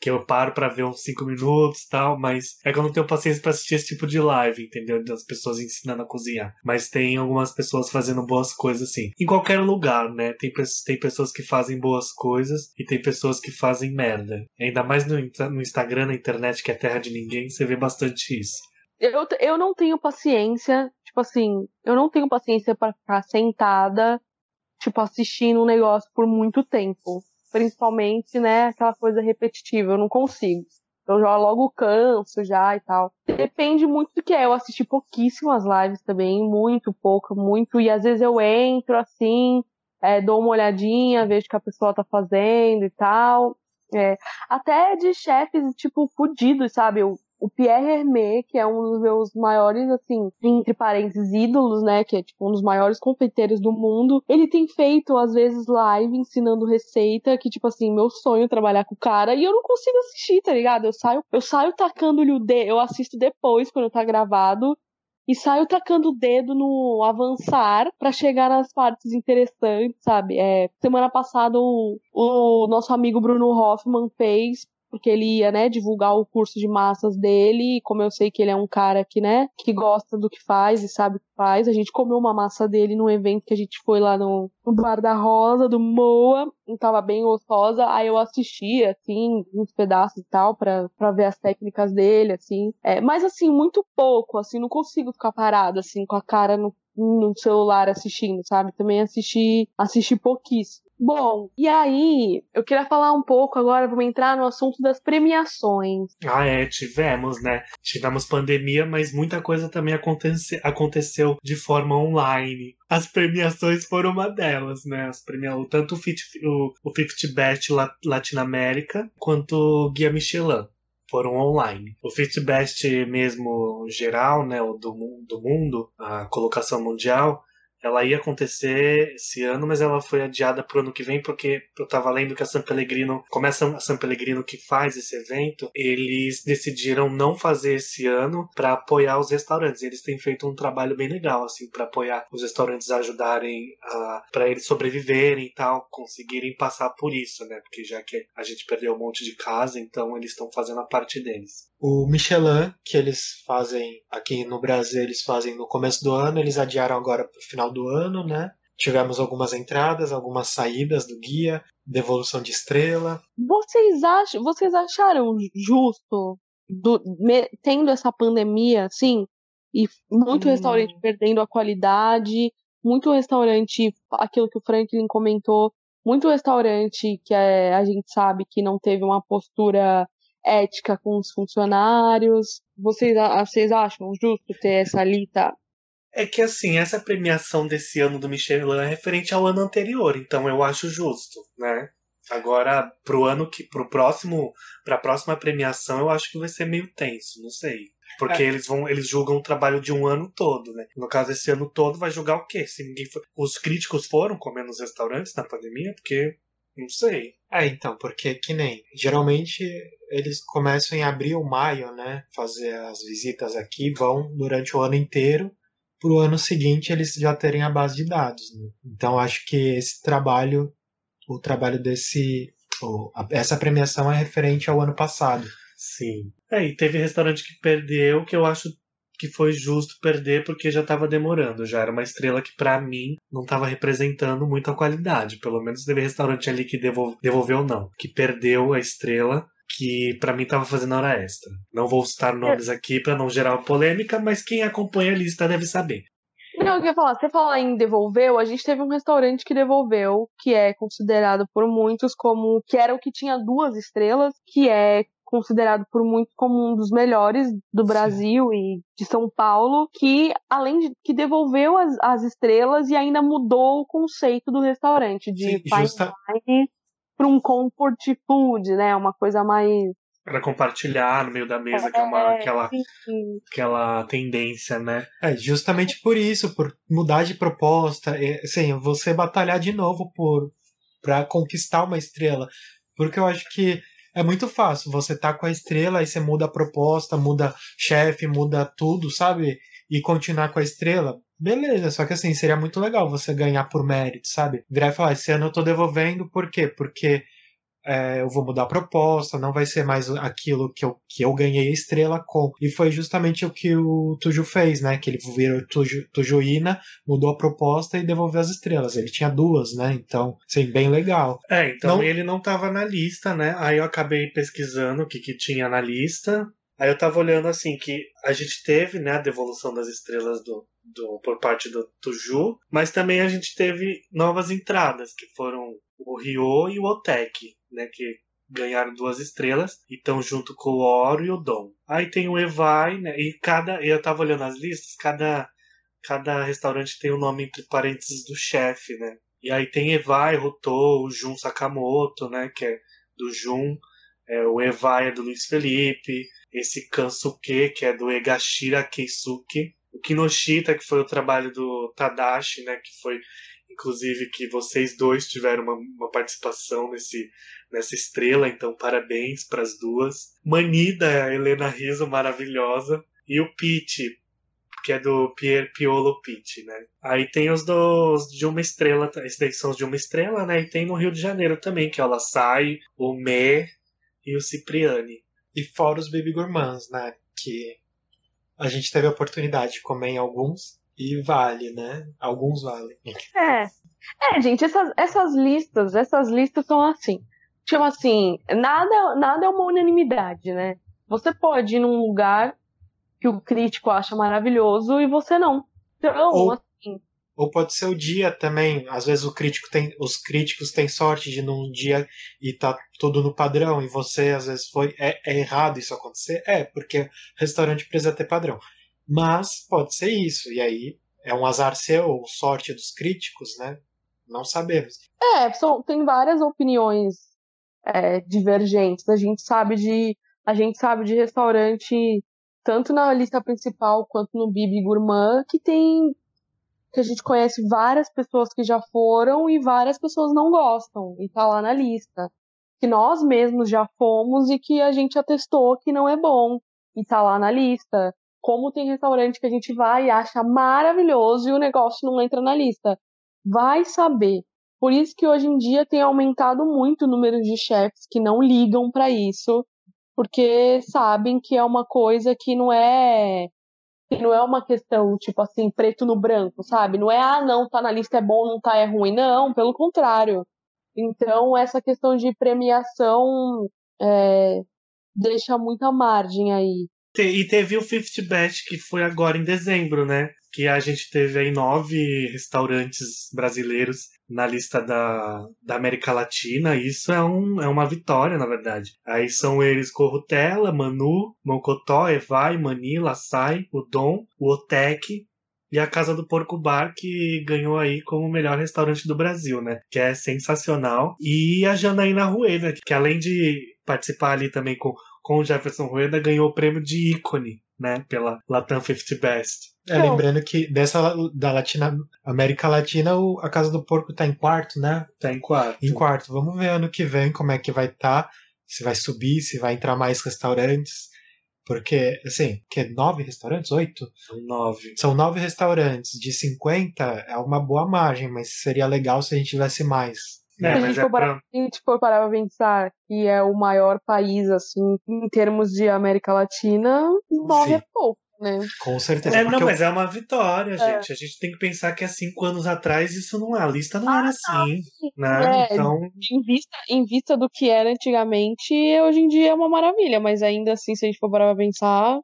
S4: Que eu paro para ver uns 5 minutos tal, mas é que eu não tenho paciência para assistir esse tipo de live, entendeu? Das pessoas ensinando a cozinhar. Mas tem algumas pessoas fazendo boas coisas assim. Em qualquer lugar, né? Tem, tem pessoas que fazem boas coisas e tem pessoas que fazem merda. Ainda mais no, no Instagram, na internet, que é terra de ninguém, você vê bastante isso.
S1: Eu, eu não tenho paciência, tipo assim, eu não tenho paciência para ficar sentada, tipo, assistindo um negócio por muito tempo principalmente, né, aquela coisa repetitiva, eu não consigo. Eu já logo canso já e tal. Depende muito do que é. Eu assisti pouquíssimas lives também, muito pouco, muito. E às vezes eu entro assim, é, dou uma olhadinha, vejo o que a pessoa tá fazendo e tal. É, até de chefes, tipo, fudidos, sabe? Eu o Pierre Hermé, que é um dos meus maiores, assim, entre parênteses, ídolos, né? Que é tipo um dos maiores confeiteiros do mundo. Ele tem feito, às vezes, live ensinando receita, que, tipo assim, meu sonho é trabalhar com o cara, e eu não consigo assistir, tá ligado? Eu saio, eu saio tacando-lhe o dedo, eu assisto depois, quando tá gravado, e saio tacando o dedo no avançar para chegar nas partes interessantes, sabe? É, semana passada o, o nosso amigo Bruno Hoffman fez porque ele ia, né, divulgar o curso de massas dele, e como eu sei que ele é um cara que, né, que gosta do que faz e sabe o que faz, a gente comeu uma massa dele num evento que a gente foi lá no, no Bar da Rosa, do Moa, e tava bem gostosa, aí eu assisti, assim, uns pedaços e tal, pra, ver as técnicas dele, assim, é, mas assim, muito pouco, assim, não consigo ficar parada, assim, com a cara no no celular assistindo, sabe? Também assisti, assisti pouquíssimo. Bom, e aí, eu queria falar um pouco agora, vamos entrar no assunto das premiações.
S4: Ah, é, tivemos, né? Tivemos pandemia, mas muita coisa também acontece, aconteceu de forma online. As premiações foram uma delas, né? As premia... Tanto o, o, o 50 Best Latinoamérica quanto o Guia Michelin foram online. O Fit Best mesmo geral, né, o do, do mundo, a colocação mundial, ela ia acontecer esse ano, mas ela foi adiada para o ano que vem, porque eu estava lendo que a San Pellegrino, começa a San Pellegrino que faz esse evento, eles decidiram não fazer esse ano para apoiar os restaurantes. Eles têm feito um trabalho bem legal, assim, para apoiar os restaurantes a ajudarem para eles sobreviverem e tal, conseguirem passar por isso, né? Porque já que a gente perdeu um monte de casa, então eles estão fazendo a parte deles.
S2: O Michelin, que eles fazem aqui no Brasil, eles fazem no começo do ano, eles adiaram agora para o final do ano, né? Tivemos algumas entradas, algumas saídas do guia, devolução de estrela.
S1: Vocês acham, vocês acharam justo do, me, tendo essa pandemia, assim, e muito hum. restaurante perdendo a qualidade, muito restaurante, aquilo que o Franklin comentou, muito restaurante que é, a gente sabe que não teve uma postura ética com os funcionários. Vocês, vocês acham justo ter essa lista?
S4: É que assim, essa premiação desse ano do Michelin é referente ao ano anterior, então eu acho justo, né? Agora, pro ano que. pro próximo. Pra próxima premiação, eu acho que vai ser meio tenso, não sei. Porque é. eles vão. Eles julgam o trabalho de um ano todo, né? No caso, esse ano todo vai julgar o quê? Se ninguém for... Os críticos foram comer nos restaurantes na pandemia, porque. Não sei.
S2: É, então, porque que nem. Geralmente eles começam em abril, maio, né? Fazer as visitas aqui, vão durante o ano inteiro, para o ano seguinte eles já terem a base de dados. Né? Então acho que esse trabalho, o trabalho desse. essa premiação é referente ao ano passado.
S4: Sim. É, e teve restaurante que perdeu, que eu acho que foi justo perder porque já estava demorando. Já era uma estrela que, para mim, não estava representando muito a qualidade. Pelo menos teve restaurante ali que devolveu, devolveu, não. Que perdeu a estrela que para mim estava fazendo hora extra. Não vou citar nomes aqui para não gerar polêmica, mas quem acompanha a lista deve saber.
S1: Não, eu queria falar, você falar em devolveu, a gente teve um restaurante que devolveu, que é considerado por muitos como que era o que tinha duas estrelas, que é considerado por muitos como um dos melhores do Brasil Sim. e de São Paulo, que além de que devolveu as, as estrelas e ainda mudou o conceito do restaurante de Sim, fine justa... para um comfort food, né? Uma coisa mais
S4: para compartilhar no meio da mesa, é, que é uma, aquela, aquela tendência, né?
S2: É, justamente por isso, por mudar de proposta, é, assim, você batalhar de novo por para conquistar uma estrela. Porque eu acho que é muito fácil. Você tá com a estrela, aí você muda a proposta, muda chefe, muda tudo, sabe? E continuar com a estrela. Beleza, só que assim, seria muito legal você ganhar por mérito, sabe? Virar e falar, esse ano eu tô devolvendo, por quê? Porque é, eu vou mudar a proposta, não vai ser mais aquilo que eu, que eu ganhei a estrela com. E foi justamente o que o Tuju fez, né? Que ele virou Tuju, Tujuína, mudou a proposta e devolveu as estrelas. Ele tinha duas, né? Então, sim, bem legal.
S4: É, então não... ele não tava na lista, né? Aí eu acabei pesquisando o que, que tinha na lista. Aí eu tava olhando assim que a gente teve, né, a devolução das estrelas do, do por parte do Tuju, mas também a gente teve novas entradas, que foram o Ryo e o Otec, né, que ganharam duas estrelas e estão junto com o Oro e o Dom. Aí tem o Evai, né, e cada, eu tava olhando as listas, cada cada restaurante tem o um nome entre parênteses do chefe, né? E aí tem Evai, Rotô, o Jun Sakamoto, né, que é do Jun, é, o Evai é do Luiz Felipe, esse Kansuke, que é do Egashira Keisuke, o Kinoshita, que foi o trabalho do Tadashi, né, que foi inclusive que vocês dois tiveram uma, uma participação nesse, nessa estrela, então parabéns para as duas. Manida, a Helena Rizzo, maravilhosa, e o Pete, que é do Pier Piolo Pitt, né? Aí tem os dos de uma estrela, esses daí são os de uma estrela, né? E tem no Rio de Janeiro também, que é o Laçai, o Me e o Cipriani.
S2: E fora os Baby Gourmands, né? Que a gente teve a oportunidade de comer em alguns e vale, né? Alguns valem.
S1: É. É, gente, essas, essas listas, essas listas são assim. Tipo assim, nada, nada é uma unanimidade, né? Você pode ir num lugar que o crítico acha maravilhoso e você não. Então,
S2: ou,
S1: assim.
S2: Ou pode ser o dia também. Às vezes o crítico tem, os críticos têm sorte de num dia e tá tudo no padrão e você às vezes foi é, é errado isso acontecer. É porque restaurante precisa ter padrão. Mas pode ser isso, e aí é um azar seu ou sorte dos críticos, né? Não sabemos.
S1: É, são, tem várias opiniões é, divergentes. A gente sabe de. A gente sabe de restaurante, tanto na lista principal quanto no Bibi Gourmand, que tem. que a gente conhece várias pessoas que já foram e várias pessoas não gostam. E tá lá na lista. Que nós mesmos já fomos e que a gente atestou que não é bom. E tá lá na lista. Como tem restaurante que a gente vai e acha maravilhoso e o negócio não entra na lista. Vai saber. Por isso que hoje em dia tem aumentado muito o número de chefs que não ligam para isso, porque sabem que é uma coisa que não é que não é uma questão tipo assim preto no branco, sabe? Não é ah não tá na lista é bom, não tá é ruim, não, pelo contrário. Então essa questão de premiação é, deixa muita margem aí.
S4: E teve o 50 Bet, que foi agora em dezembro, né? Que a gente teve aí nove restaurantes brasileiros na lista da, da América Latina. Isso é, um, é uma vitória, na verdade. Aí são eles Corrutela, Manu, Mocotó, Evai, Manila, Sai, o Dom, o Otec, e a Casa do Porco Bar, que ganhou aí como o melhor restaurante do Brasil, né? Que é sensacional. E a Janaína Rueda, que além de participar ali também com com o Jefferson Rueda, ganhou o prêmio de ícone, né, pela Latam 50 Best.
S2: É, lembrando que dessa da Latina, América Latina, o, a Casa do Porco tá em quarto, né?
S4: Tá em quarto.
S2: Em quarto. Vamos ver ano que vem como é que vai estar, tá, se vai subir, se vai entrar mais restaurantes. Porque, assim, que nove restaurantes? Oito?
S4: São nove.
S2: São nove restaurantes. De 50 é uma boa margem, mas seria legal se a gente tivesse mais.
S1: É, se a gente, é for pra... a gente for parar pra pensar que é o maior país, assim, em termos de América Latina, nove é pouco. Né?
S2: Com certeza.
S4: É, não, mas é uma vitória, é. gente. A gente tem que pensar que há cinco anos atrás isso não a lista não ah, era assim. Né? É, então...
S1: em, vista, em vista do que era antigamente, hoje em dia é uma maravilha, mas ainda assim, se a gente for parar pra pensar,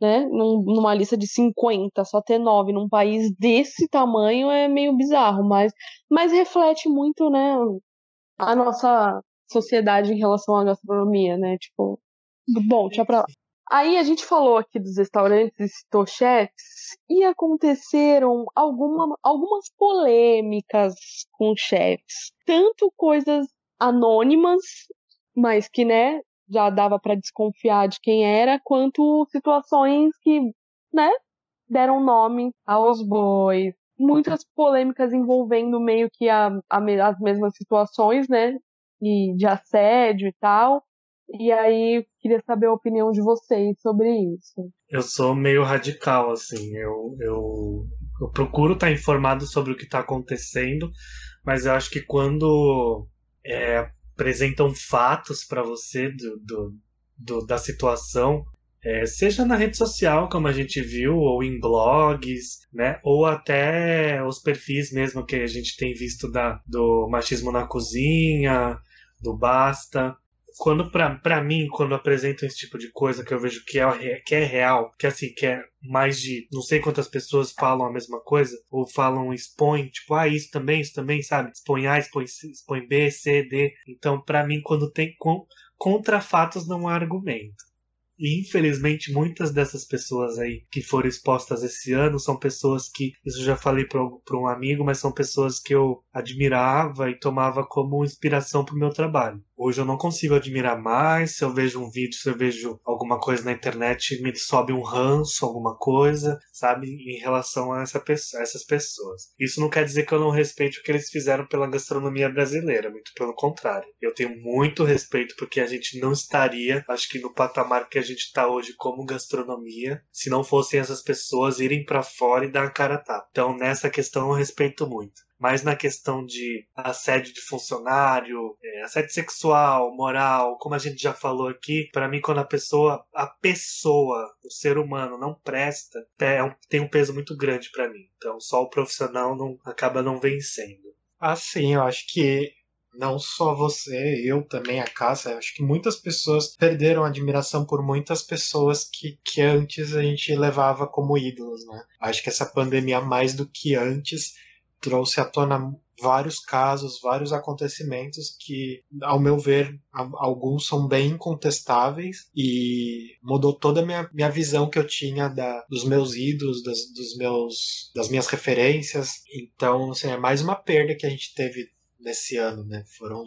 S1: né? Num, numa lista de 50, só ter 9 num país desse tamanho é meio bizarro, mas, mas reflete muito, né, a nossa sociedade em relação à gastronomia, né? Tipo, bom, tinha pra lá. Aí a gente falou aqui dos restaurantes e citou chefs, e aconteceram alguma, algumas polêmicas com chefs. Tanto coisas anônimas, mas que, né, já dava para desconfiar de quem era, quanto situações que, né, deram nome aos bois. Muitas polêmicas envolvendo meio que a, a, as mesmas situações, né, e de assédio e tal. E aí, queria saber a opinião de vocês sobre isso.
S4: Eu sou meio radical, assim. Eu, eu, eu procuro estar informado sobre o que está acontecendo, mas eu acho que quando é, apresentam fatos para você do, do, do, da situação, é, seja na rede social, como a gente viu, ou em blogs, né? Ou até os perfis mesmo que a gente tem visto da, do machismo na cozinha, do Basta. Quando, pra mim, quando apresentam esse tipo de coisa que eu vejo que é, que é real, que assim, que é mais de não sei quantas pessoas falam a mesma coisa, ou falam, expõe, tipo, ah, isso também, isso também, sabe? Expõe A, expõe, expõe B, C, D. Então, para mim, quando tem contra fatos não há argumento. E infelizmente muitas dessas pessoas aí que foram expostas esse ano são pessoas que, isso eu já falei para um amigo, mas são pessoas que eu admirava e tomava como inspiração para o meu trabalho. Hoje eu não consigo admirar mais. Se eu vejo um vídeo, se eu vejo alguma coisa na internet, me sobe um ranço, alguma coisa, sabe, em relação a, essa a essas pessoas. Isso não quer dizer que eu não respeite o que eles fizeram pela gastronomia brasileira, muito pelo contrário. Eu tenho muito respeito porque a gente não estaria, acho que no patamar que a gente está hoje como gastronomia, se não fossem essas pessoas irem para fora e dar a cara a tapa. Então, nessa questão eu respeito muito mas na questão de assédio de funcionário, é, assédio sexual, moral, como a gente já falou aqui, para mim quando a pessoa, a pessoa, o ser humano não presta, é um, tem um peso muito grande para mim. Então só o profissional não acaba não vencendo.
S2: Assim, eu acho que não só você, eu também, a Cássia, acho que muitas pessoas perderam admiração por muitas pessoas que, que antes a gente levava como ídolos, né? Acho que essa pandemia, mais do que antes, trouxe à tona vários casos, vários acontecimentos que, ao meu ver, alguns são bem incontestáveis e mudou toda a minha, minha visão que eu tinha da, dos meus ídolos, das, dos meus, das minhas referências. Então, assim, é mais uma perda que a gente teve nesse ano, né? Foram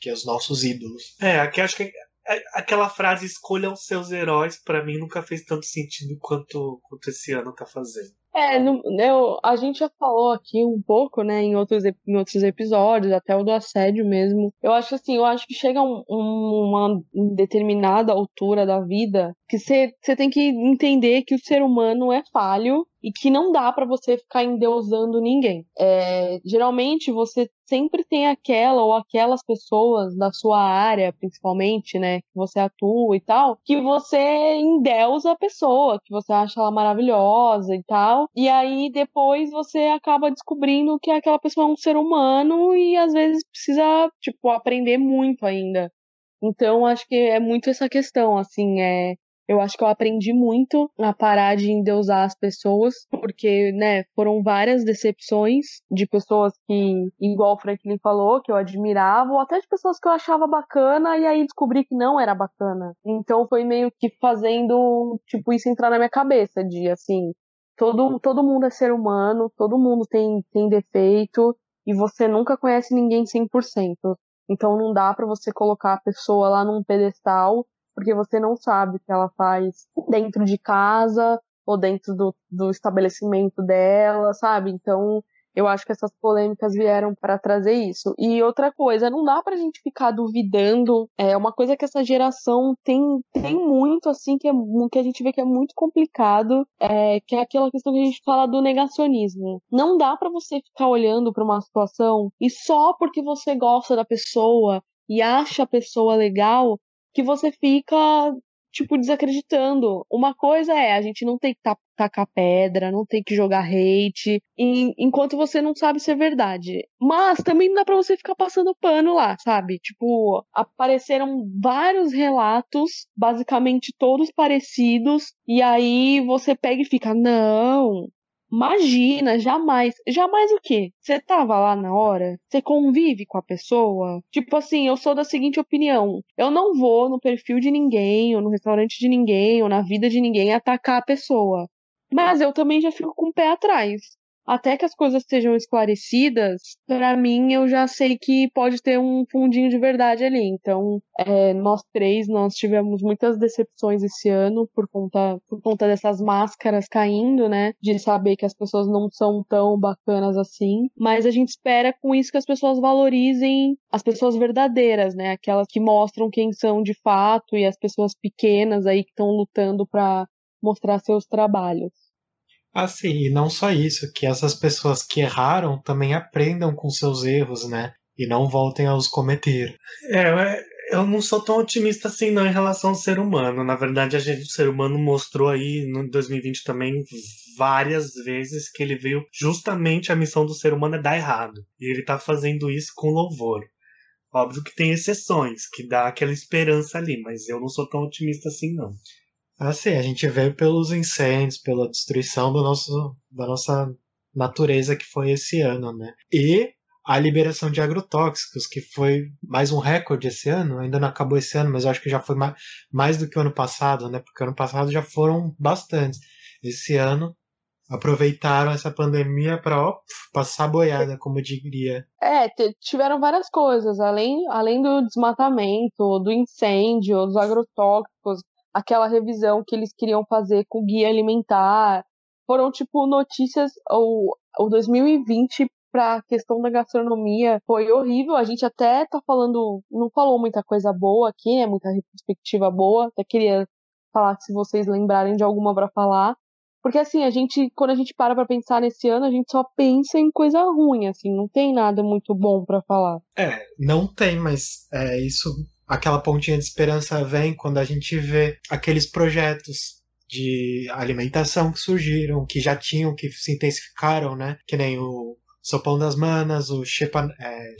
S2: que os nossos ídolos.
S4: É, aqui acho que é, aquela frase escolham seus heróis para mim nunca fez tanto sentido quanto, quanto esse ano tá fazendo.
S1: É, no, eu, a gente já falou aqui um pouco, né, em outros, em outros episódios, até o do assédio mesmo. Eu acho assim, eu acho que chega um, um, uma determinada altura da vida que você tem que entender que o ser humano é falho e que não dá para você ficar endeusando ninguém. É, geralmente você sempre tem aquela ou aquelas pessoas da sua área, principalmente, né, que você atua e tal, que você endeusa a pessoa, que você acha ela maravilhosa e tal. E aí depois você acaba descobrindo que aquela pessoa é um ser humano e às vezes precisa, tipo, aprender muito ainda. Então, acho que é muito essa questão, assim, é eu acho que eu aprendi muito a parar de endeusar as pessoas, porque, né, foram várias decepções de pessoas que, igual o Franklin falou, que eu admirava, ou até de pessoas que eu achava bacana e aí descobri que não era bacana. Então foi meio que fazendo, tipo, isso entrar na minha cabeça de, assim, todo, todo mundo é ser humano, todo mundo tem, tem defeito e você nunca conhece ninguém 100%. Então não dá para você colocar a pessoa lá num pedestal porque você não sabe o que ela faz dentro de casa ou dentro do, do estabelecimento dela, sabe? Então, eu acho que essas polêmicas vieram para trazer isso. E outra coisa, não dá pra gente ficar duvidando. É uma coisa que essa geração tem, tem muito, assim, que, é, que a gente vê que é muito complicado, é, que é aquela questão que a gente fala do negacionismo. Não dá para você ficar olhando para uma situação e só porque você gosta da pessoa e acha a pessoa legal, que você fica, tipo, desacreditando. Uma coisa é, a gente não tem que tacar pedra, não tem que jogar hate, enquanto você não sabe se é verdade. Mas também não dá pra você ficar passando pano lá, sabe? Tipo, apareceram vários relatos, basicamente todos parecidos, e aí você pega e fica, não, Imagina, jamais. Jamais o quê? Você tava lá na hora? Você convive com a pessoa? Tipo assim, eu sou da seguinte opinião: eu não vou no perfil de ninguém, ou no restaurante de ninguém, ou na vida de ninguém atacar a pessoa. Mas eu também já fico com o pé atrás até que as coisas sejam esclarecidas, para mim eu já sei que pode ter um fundinho de verdade ali. Então, é, nós três, nós tivemos muitas decepções esse ano por conta, por conta dessas máscaras caindo, né? De saber que as pessoas não são tão bacanas assim. Mas a gente espera com isso que as pessoas valorizem as pessoas verdadeiras, né? Aquelas que mostram quem são de fato e as pessoas pequenas aí que estão lutando para mostrar seus trabalhos.
S2: Assim, e não só isso, que essas pessoas que erraram também aprendam com seus erros, né? e não voltem a os cometer.
S4: É, eu não sou tão otimista assim não em relação ao ser humano. Na verdade, a gente, o ser humano mostrou aí no 2020 também várias vezes que ele veio justamente a missão do ser humano é dar errado. E ele tá fazendo isso com louvor. Óbvio que tem exceções, que dá aquela esperança ali, mas eu não sou tão otimista assim não.
S2: Assim, a gente vê pelos incêndios, pela destruição do nosso, da nossa natureza que foi esse ano, né? E a liberação de agrotóxicos, que foi mais um recorde esse ano, ainda não acabou esse ano, mas eu acho que já foi mais, mais do que o ano passado, né? Porque ano passado já foram bastantes. Esse ano aproveitaram essa pandemia para passar boiada, como diria.
S1: É, tiveram várias coisas, além, além do desmatamento, do incêndio, dos agrotóxicos, aquela revisão que eles queriam fazer com o guia alimentar. Foram, tipo, notícias. O, o 2020 para a questão da gastronomia foi horrível. A gente até tá falando, não falou muita coisa boa aqui, né? Muita retrospectiva boa. Até queria falar se vocês lembrarem de alguma para falar. Porque assim, a gente, quando a gente para pra pensar nesse ano, a gente só pensa em coisa ruim, assim, não tem nada muito bom para falar.
S2: É, não tem, mas é isso aquela pontinha de esperança vem quando a gente vê aqueles projetos de alimentação que surgiram, que já tinham, que se intensificaram, né? Que nem o Sopão das Manas, o Shepa, é,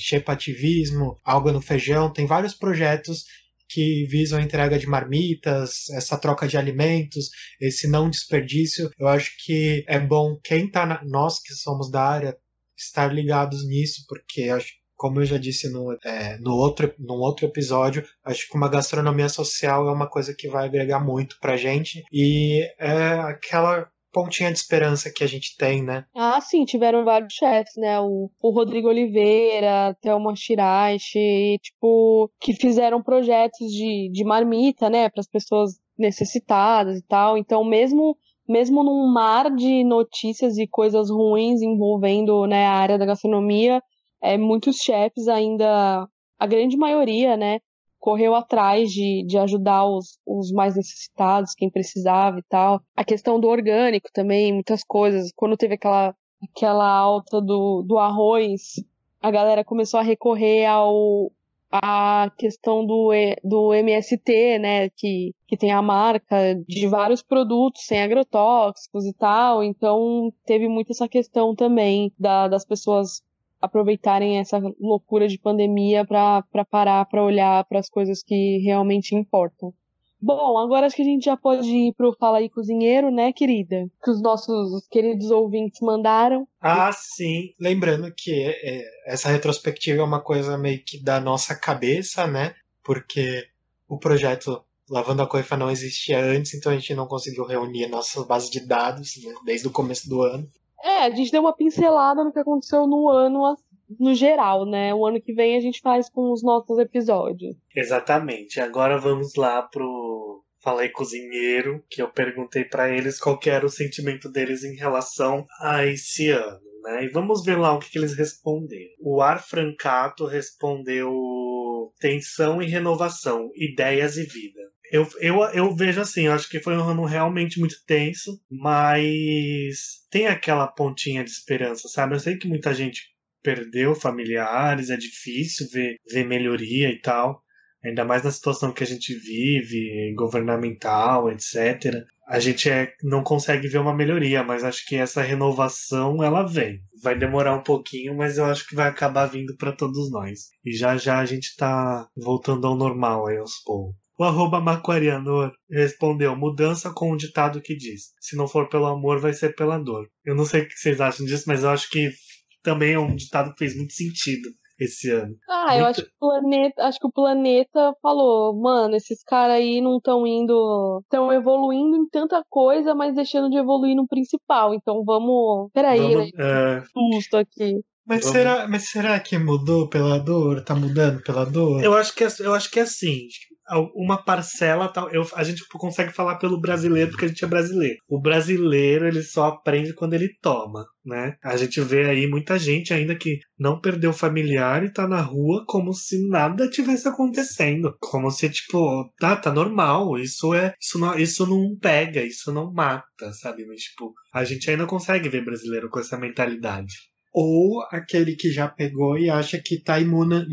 S2: Alga no Feijão, tem vários projetos que visam a entrega de marmitas, essa troca de alimentos, esse não desperdício. Eu acho que é bom quem tá na, nós que somos da área estar ligados nisso, porque acho como eu já disse no, é, no outro, num outro episódio, acho que uma gastronomia social é uma coisa que vai agregar muito pra gente e é aquela pontinha de esperança que a gente tem, né?
S1: Ah, sim, tiveram vários chefs, né? O, o Rodrigo Oliveira, Thelma Shirashi, tipo, que fizeram projetos de, de marmita, né, para as pessoas necessitadas e tal. Então, mesmo mesmo num mar de notícias e coisas ruins envolvendo né, a área da gastronomia, é, muitos chefes ainda, a grande maioria, né, correu atrás de, de ajudar os, os mais necessitados, quem precisava e tal. A questão do orgânico também, muitas coisas. Quando teve aquela, aquela alta do, do arroz, a galera começou a recorrer ao a questão do, do MST, né, que, que tem a marca de vários produtos sem agrotóxicos e tal, então teve muito essa questão também da, das pessoas aproveitarem essa loucura de pandemia para parar, para olhar para as coisas que realmente importam. Bom, agora acho que a gente já pode ir pro Fala aí Cozinheiro, né, querida? Que os nossos queridos ouvintes mandaram.
S4: Ah, sim.
S2: Lembrando que é, essa retrospectiva é uma coisa meio que da nossa cabeça, né? Porque o projeto Lavando a Coifa não existia antes, então a gente não conseguiu reunir a nossa base de dados né, desde o começo do ano.
S1: É, a gente deu uma pincelada no que aconteceu no ano no geral, né? O ano que vem a gente faz com os nossos episódios.
S4: Exatamente. Agora vamos lá pro Falei Cozinheiro, que eu perguntei para eles qual era o sentimento deles em relação a esse ano. Né? E vamos ver lá o que, que eles responderam. O Ar Francato respondeu tensão e renovação, ideias e vida. Eu, eu, eu vejo assim, eu acho que foi um ano realmente muito tenso, mas tem aquela pontinha de esperança, sabe? Eu sei que muita gente perdeu familiares, é difícil ver, ver melhoria e tal, ainda mais na situação que a gente vive, governamental, etc. A gente é, não consegue ver uma melhoria, mas acho que essa renovação ela vem. Vai demorar um pouquinho, mas eu acho que vai acabar vindo para todos nós. E já já a gente tá voltando ao normal aí aos poucos. O arroba Maquariano respondeu: mudança com um ditado que diz: se não for pelo amor, vai ser pela dor. Eu não sei o que vocês acham disso, mas eu acho que também é um ditado que fez muito sentido esse ano.
S1: Ah,
S4: muito...
S1: eu acho que o planeta, acho que o planeta falou, mano, esses caras aí não estão indo, estão evoluindo em tanta coisa, mas deixando de evoluir no principal. Então vamos, peraí, vamos,
S4: né?
S1: É... Susto aqui.
S2: Mas será, mas será que mudou pela dor? Tá mudando pela dor?
S4: Eu acho que é, eu acho que é assim uma parcela tal. Eu, a gente consegue falar pelo brasileiro porque a gente é brasileiro. O brasileiro ele só aprende quando ele toma, né? A gente vê aí muita gente ainda que não perdeu familiar e tá na rua como se nada tivesse acontecendo, como se tipo tá tá normal. Isso é isso não isso não pega, isso não mata, sabe? Mas tipo a gente ainda consegue ver brasileiro com essa mentalidade.
S2: Ou aquele que já pegou e acha que está imuna,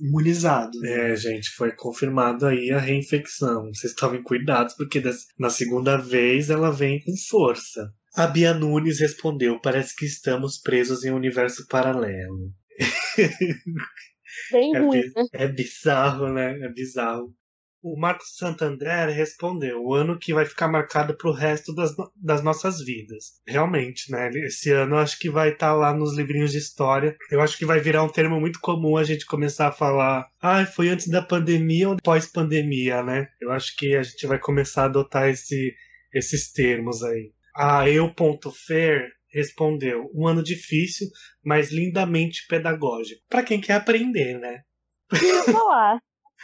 S2: imunizado.
S4: Né? É, gente, foi confirmado aí a reinfecção. Vocês tomem cuidado, porque na segunda vez ela vem com força. A Bia Nunes respondeu: Parece que estamos presos em um universo paralelo.
S1: Bem
S4: é,
S1: ruim, né?
S4: É bizarro, né? É bizarro. O Marcos Santander respondeu: o ano que vai ficar marcado para o resto das, das nossas vidas. Realmente, né? Esse ano acho que vai estar tá lá nos livrinhos de história. Eu acho que vai virar um termo muito comum a gente começar a falar: ah, foi antes da pandemia ou pós-pandemia, né? Eu acho que a gente vai começar a adotar esse, esses termos aí. A eu.fer respondeu: um ano difícil, mas lindamente pedagógico. Para quem quer aprender, né?
S1: Eu falar.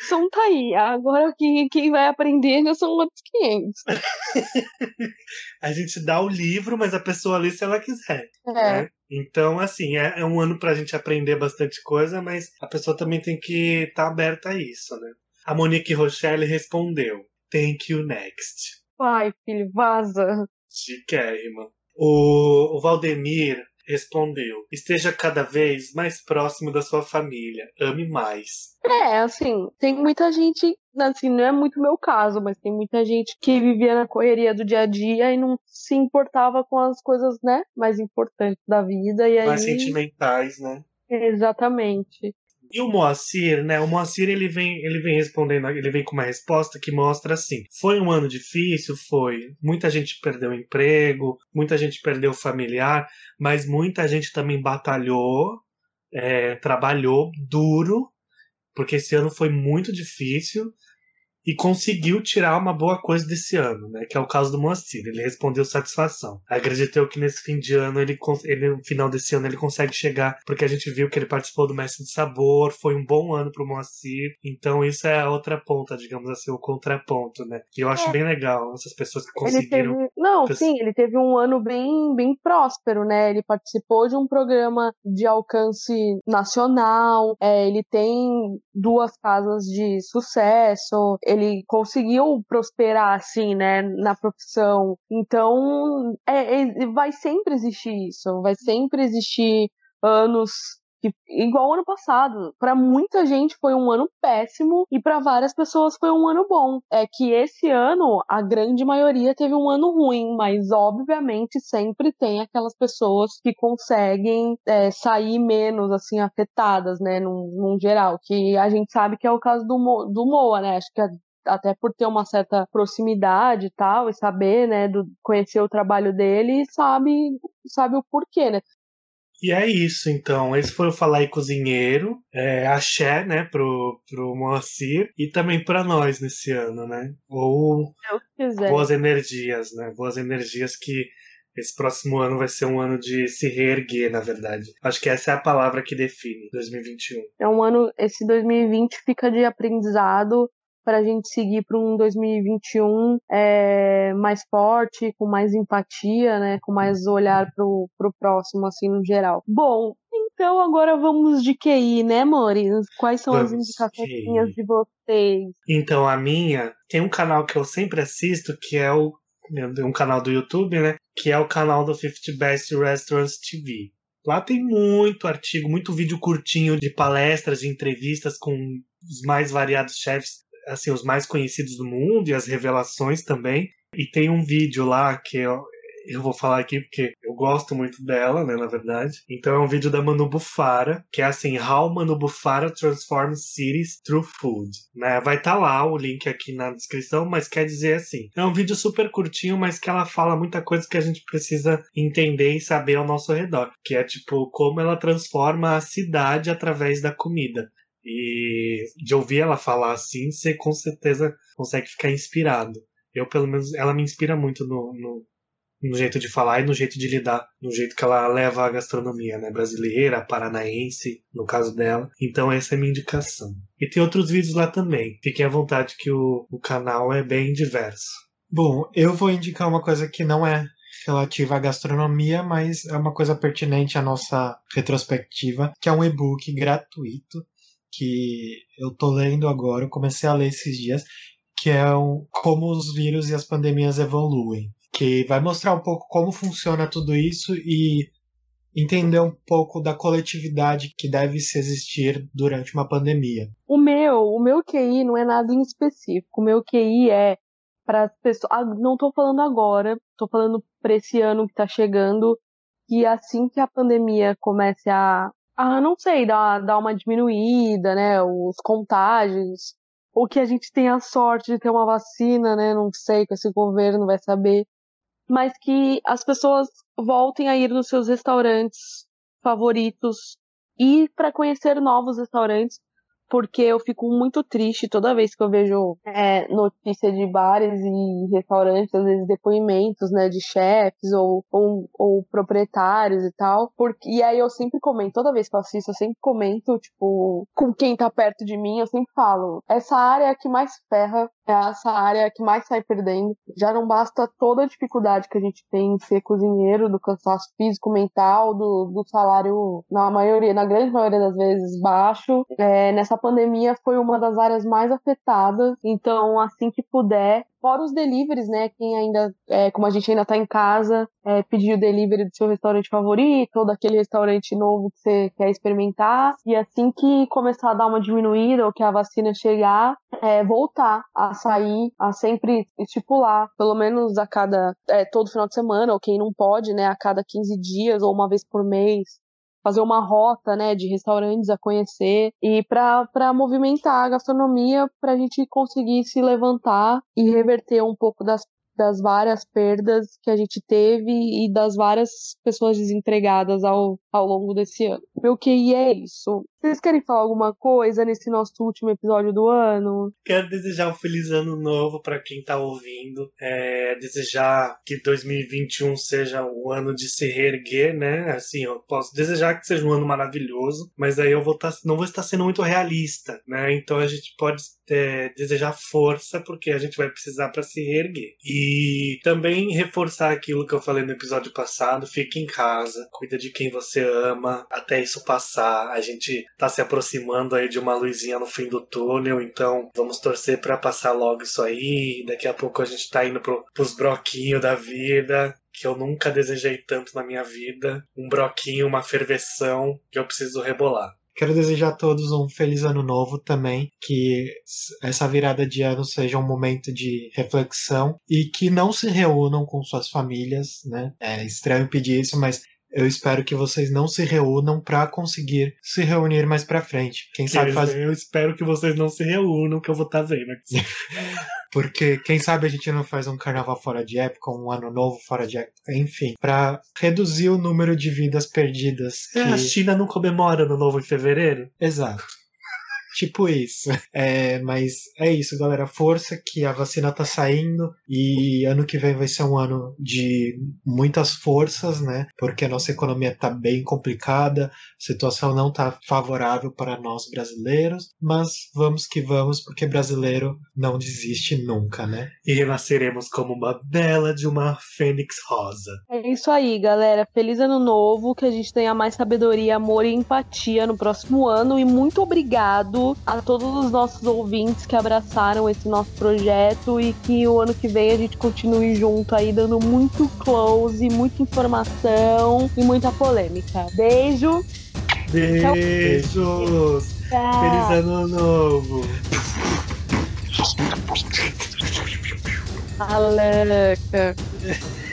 S1: Som tá aí. Agora quem, quem vai aprender já são outros 500.
S4: a gente dá o livro, mas a pessoa lê se ela quiser.
S1: É.
S4: Né? Então, assim, é, é, um ano pra gente aprender bastante coisa, mas a pessoa também tem que estar tá aberta a isso, né? A Monique Rochelle respondeu: Thank you next.
S1: Vai, filho, vaza.
S4: Chiquérrima. O, o Valdemir respondeu: Esteja cada vez mais próximo da sua família. Ame mais.
S1: É, assim, tem muita gente, assim, não é muito meu caso, mas tem muita gente que vivia na correria do dia a dia e não se importava com as coisas, né, mais importantes da vida. E aí...
S4: Mais sentimentais, né?
S1: Exatamente.
S4: E o Moacir, né? O Moacir ele vem, ele vem respondendo, ele vem com uma resposta que mostra assim: foi um ano difícil, foi. Muita gente perdeu emprego, muita gente perdeu familiar, mas muita gente também batalhou, é, trabalhou duro, porque esse ano foi muito difícil e conseguiu tirar uma boa coisa desse ano, né? Que é o caso do Moacir. Ele respondeu satisfação. Acredito que nesse fim de ano, ele, ele, no final desse ano, ele consegue chegar, porque a gente viu que ele participou do Mestre de Sabor, foi um bom ano pro Moacir. Então, isso é a outra ponta, digamos assim, o contraponto, né? E eu acho é. bem legal essas pessoas que conseguiram.
S1: Teve... Não, sim, ele teve um ano bem, bem próspero, né? Ele participou de um programa de alcance nacional, é, ele tem duas casas de sucesso ele conseguiu prosperar assim, né, na profissão. Então, é, é, vai sempre existir isso, vai sempre existir anos que, igual ano passado, para muita gente foi um ano péssimo e para várias pessoas foi um ano bom. É que esse ano a grande maioria teve um ano ruim, mas obviamente sempre tem aquelas pessoas que conseguem é, sair menos assim afetadas, né, num, num, geral, que a gente sabe que é o caso do, Mo, do Moa, né? Acho que até por ter uma certa proximidade e tal, e saber, né, do, conhecer o trabalho dele, sabe, sabe o porquê, né?
S4: E é isso, então. Esse foi o Falar aí Cozinheiro, é, axé, né, pro, pro Moacir e também para nós nesse ano, né? Ou boas energias, né? Boas energias que esse próximo ano vai ser um ano de se reerguer, na verdade. Acho que essa é a palavra que define 2021.
S1: É um ano, esse 2020 fica de aprendizado para a gente seguir para um 2021 é, mais forte, com mais empatia, né, com mais olhar para o próximo, assim, no geral. Bom, então agora vamos de QI, né, Mores? Quais são vamos as indicações de vocês?
S4: Então, a minha tem um canal que eu sempre assisto, que é o um canal do YouTube, né? Que é o canal do 50 Best Restaurants TV. Lá tem muito artigo, muito vídeo curtinho de palestras, de entrevistas com os mais variados chefs assim, os mais conhecidos do mundo e as revelações também. E tem um vídeo lá que eu, eu vou falar aqui porque eu gosto muito dela, né, na verdade. Então é um vídeo da Manu Bufara, que é assim, How Manu Bufara Transforms Cities Through Food. Né? Vai estar tá lá o link aqui na descrição, mas quer dizer assim, é um vídeo super curtinho, mas que ela fala muita coisa que a gente precisa entender e saber ao nosso redor, que é tipo como ela transforma a cidade através da comida. E de ouvir ela falar assim, você com certeza consegue ficar inspirado. Eu, pelo menos, ela me inspira muito no, no, no, jeito de falar e no jeito de lidar, no jeito que ela leva a gastronomia, né? Brasileira, paranaense, no caso dela. Então, essa é minha indicação. E tem outros vídeos lá também. Fiquem à vontade que o, o canal é bem diverso.
S2: Bom, eu vou indicar uma coisa que não é relativa à gastronomia, mas é uma coisa pertinente à nossa retrospectiva, que é um e-book gratuito que eu tô lendo agora, eu comecei a ler esses dias, que é um, como os vírus e as pandemias evoluem, que vai mostrar um pouco como funciona tudo isso e entender um pouco da coletividade que deve se existir durante uma pandemia.
S1: O meu, o meu QI não é nada em específico. O meu QI é para as pessoas. Ah, não tô falando agora, tô falando para esse ano que tá chegando, que assim que a pandemia comece a, a não sei, dar, dar uma diminuída, né, os contágios, ou que a gente tenha a sorte de ter uma vacina, né, não sei, que esse governo vai saber, mas que as pessoas voltem a ir nos seus restaurantes favoritos e para conhecer novos restaurantes, porque eu fico muito triste toda vez que eu vejo é, notícia de bares e restaurantes, às vezes depoimentos, né, de chefes ou, ou, ou, proprietários e tal. Porque, e aí eu sempre comento, toda vez que eu assisto, eu sempre comento, tipo, com quem tá perto de mim, eu sempre falo, essa área é que mais ferra, é essa área que mais sai perdendo. Já não basta toda a dificuldade que a gente tem em ser cozinheiro, do cansaço físico, mental, do, do salário, na maioria, na grande maioria das vezes, baixo. É, nessa pandemia foi uma das áreas mais afetadas. Então, assim que puder, fora os deliveries, né? Quem ainda, é, como a gente ainda tá em casa, é, pedir o delivery do seu restaurante favorito ou daquele restaurante novo que você quer experimentar. E assim que começar a dar uma diminuída ou que a vacina chegar, é, voltar a sair, a sempre estipular, pelo menos a cada, é, todo final de semana, ou quem não pode, né, a cada 15 dias ou uma vez por mês, fazer uma rota, né, de restaurantes a conhecer e para movimentar a gastronomia para a gente conseguir se levantar e reverter um pouco das das várias perdas que a gente teve e das várias pessoas desempregadas ao, ao longo desse ano. Meu QI é isso. Vocês querem falar alguma coisa nesse nosso último episódio do ano?
S4: Quero desejar um feliz ano novo para quem tá ouvindo. É, desejar que 2021 seja o ano de se reerguer, né? Assim, eu posso desejar que seja um ano maravilhoso, mas aí eu vou tá, não vou estar sendo muito realista, né? Então a gente pode é, desejar força porque a gente vai precisar para se reerguer. E também reforçar aquilo que eu falei no episódio passado: fique em casa, cuida de quem você ama até isso passar. A gente tá se aproximando aí de uma luzinha no fim do túnel, então vamos torcer para passar logo isso aí. Daqui a pouco a gente tá indo pro, pros broquinhos da vida, que eu nunca desejei tanto na minha vida. Um broquinho, uma ferveção que eu preciso rebolar.
S2: Quero desejar a todos um feliz ano novo também, que essa virada de ano seja um momento de reflexão e que não se reúnam com suas famílias, né? É estranho pedir isso, mas eu espero que vocês não se reúnam para conseguir se reunir mais para frente. Quem sabe fazer.
S4: Eu espero que vocês não se reúnam, que eu vou estar tá vendo aqui.
S2: Porque quem sabe a gente não faz um carnaval fora de época, um ano novo fora de época, enfim, para reduzir o número de vidas perdidas.
S4: É, que... A China não comemora no novo em fevereiro?
S2: Exato. Tipo isso. É, mas é isso, galera. Força que a vacina tá saindo e ano que vem vai ser um ano de muitas forças, né? Porque a nossa economia tá bem complicada, a situação não tá favorável para nós brasileiros, mas vamos que vamos, porque brasileiro não desiste nunca, né?
S4: E renasceremos como uma bela de uma fênix rosa.
S1: É isso aí, galera. Feliz ano novo, que a gente tenha mais sabedoria, amor e empatia no próximo ano e muito obrigado a todos os nossos ouvintes que abraçaram esse nosso projeto e que o ano que vem a gente continue junto aí, dando muito close, muita informação e muita polêmica. Beijo!
S4: Beijos! Tchau. Feliz ano novo!
S1: Aleca!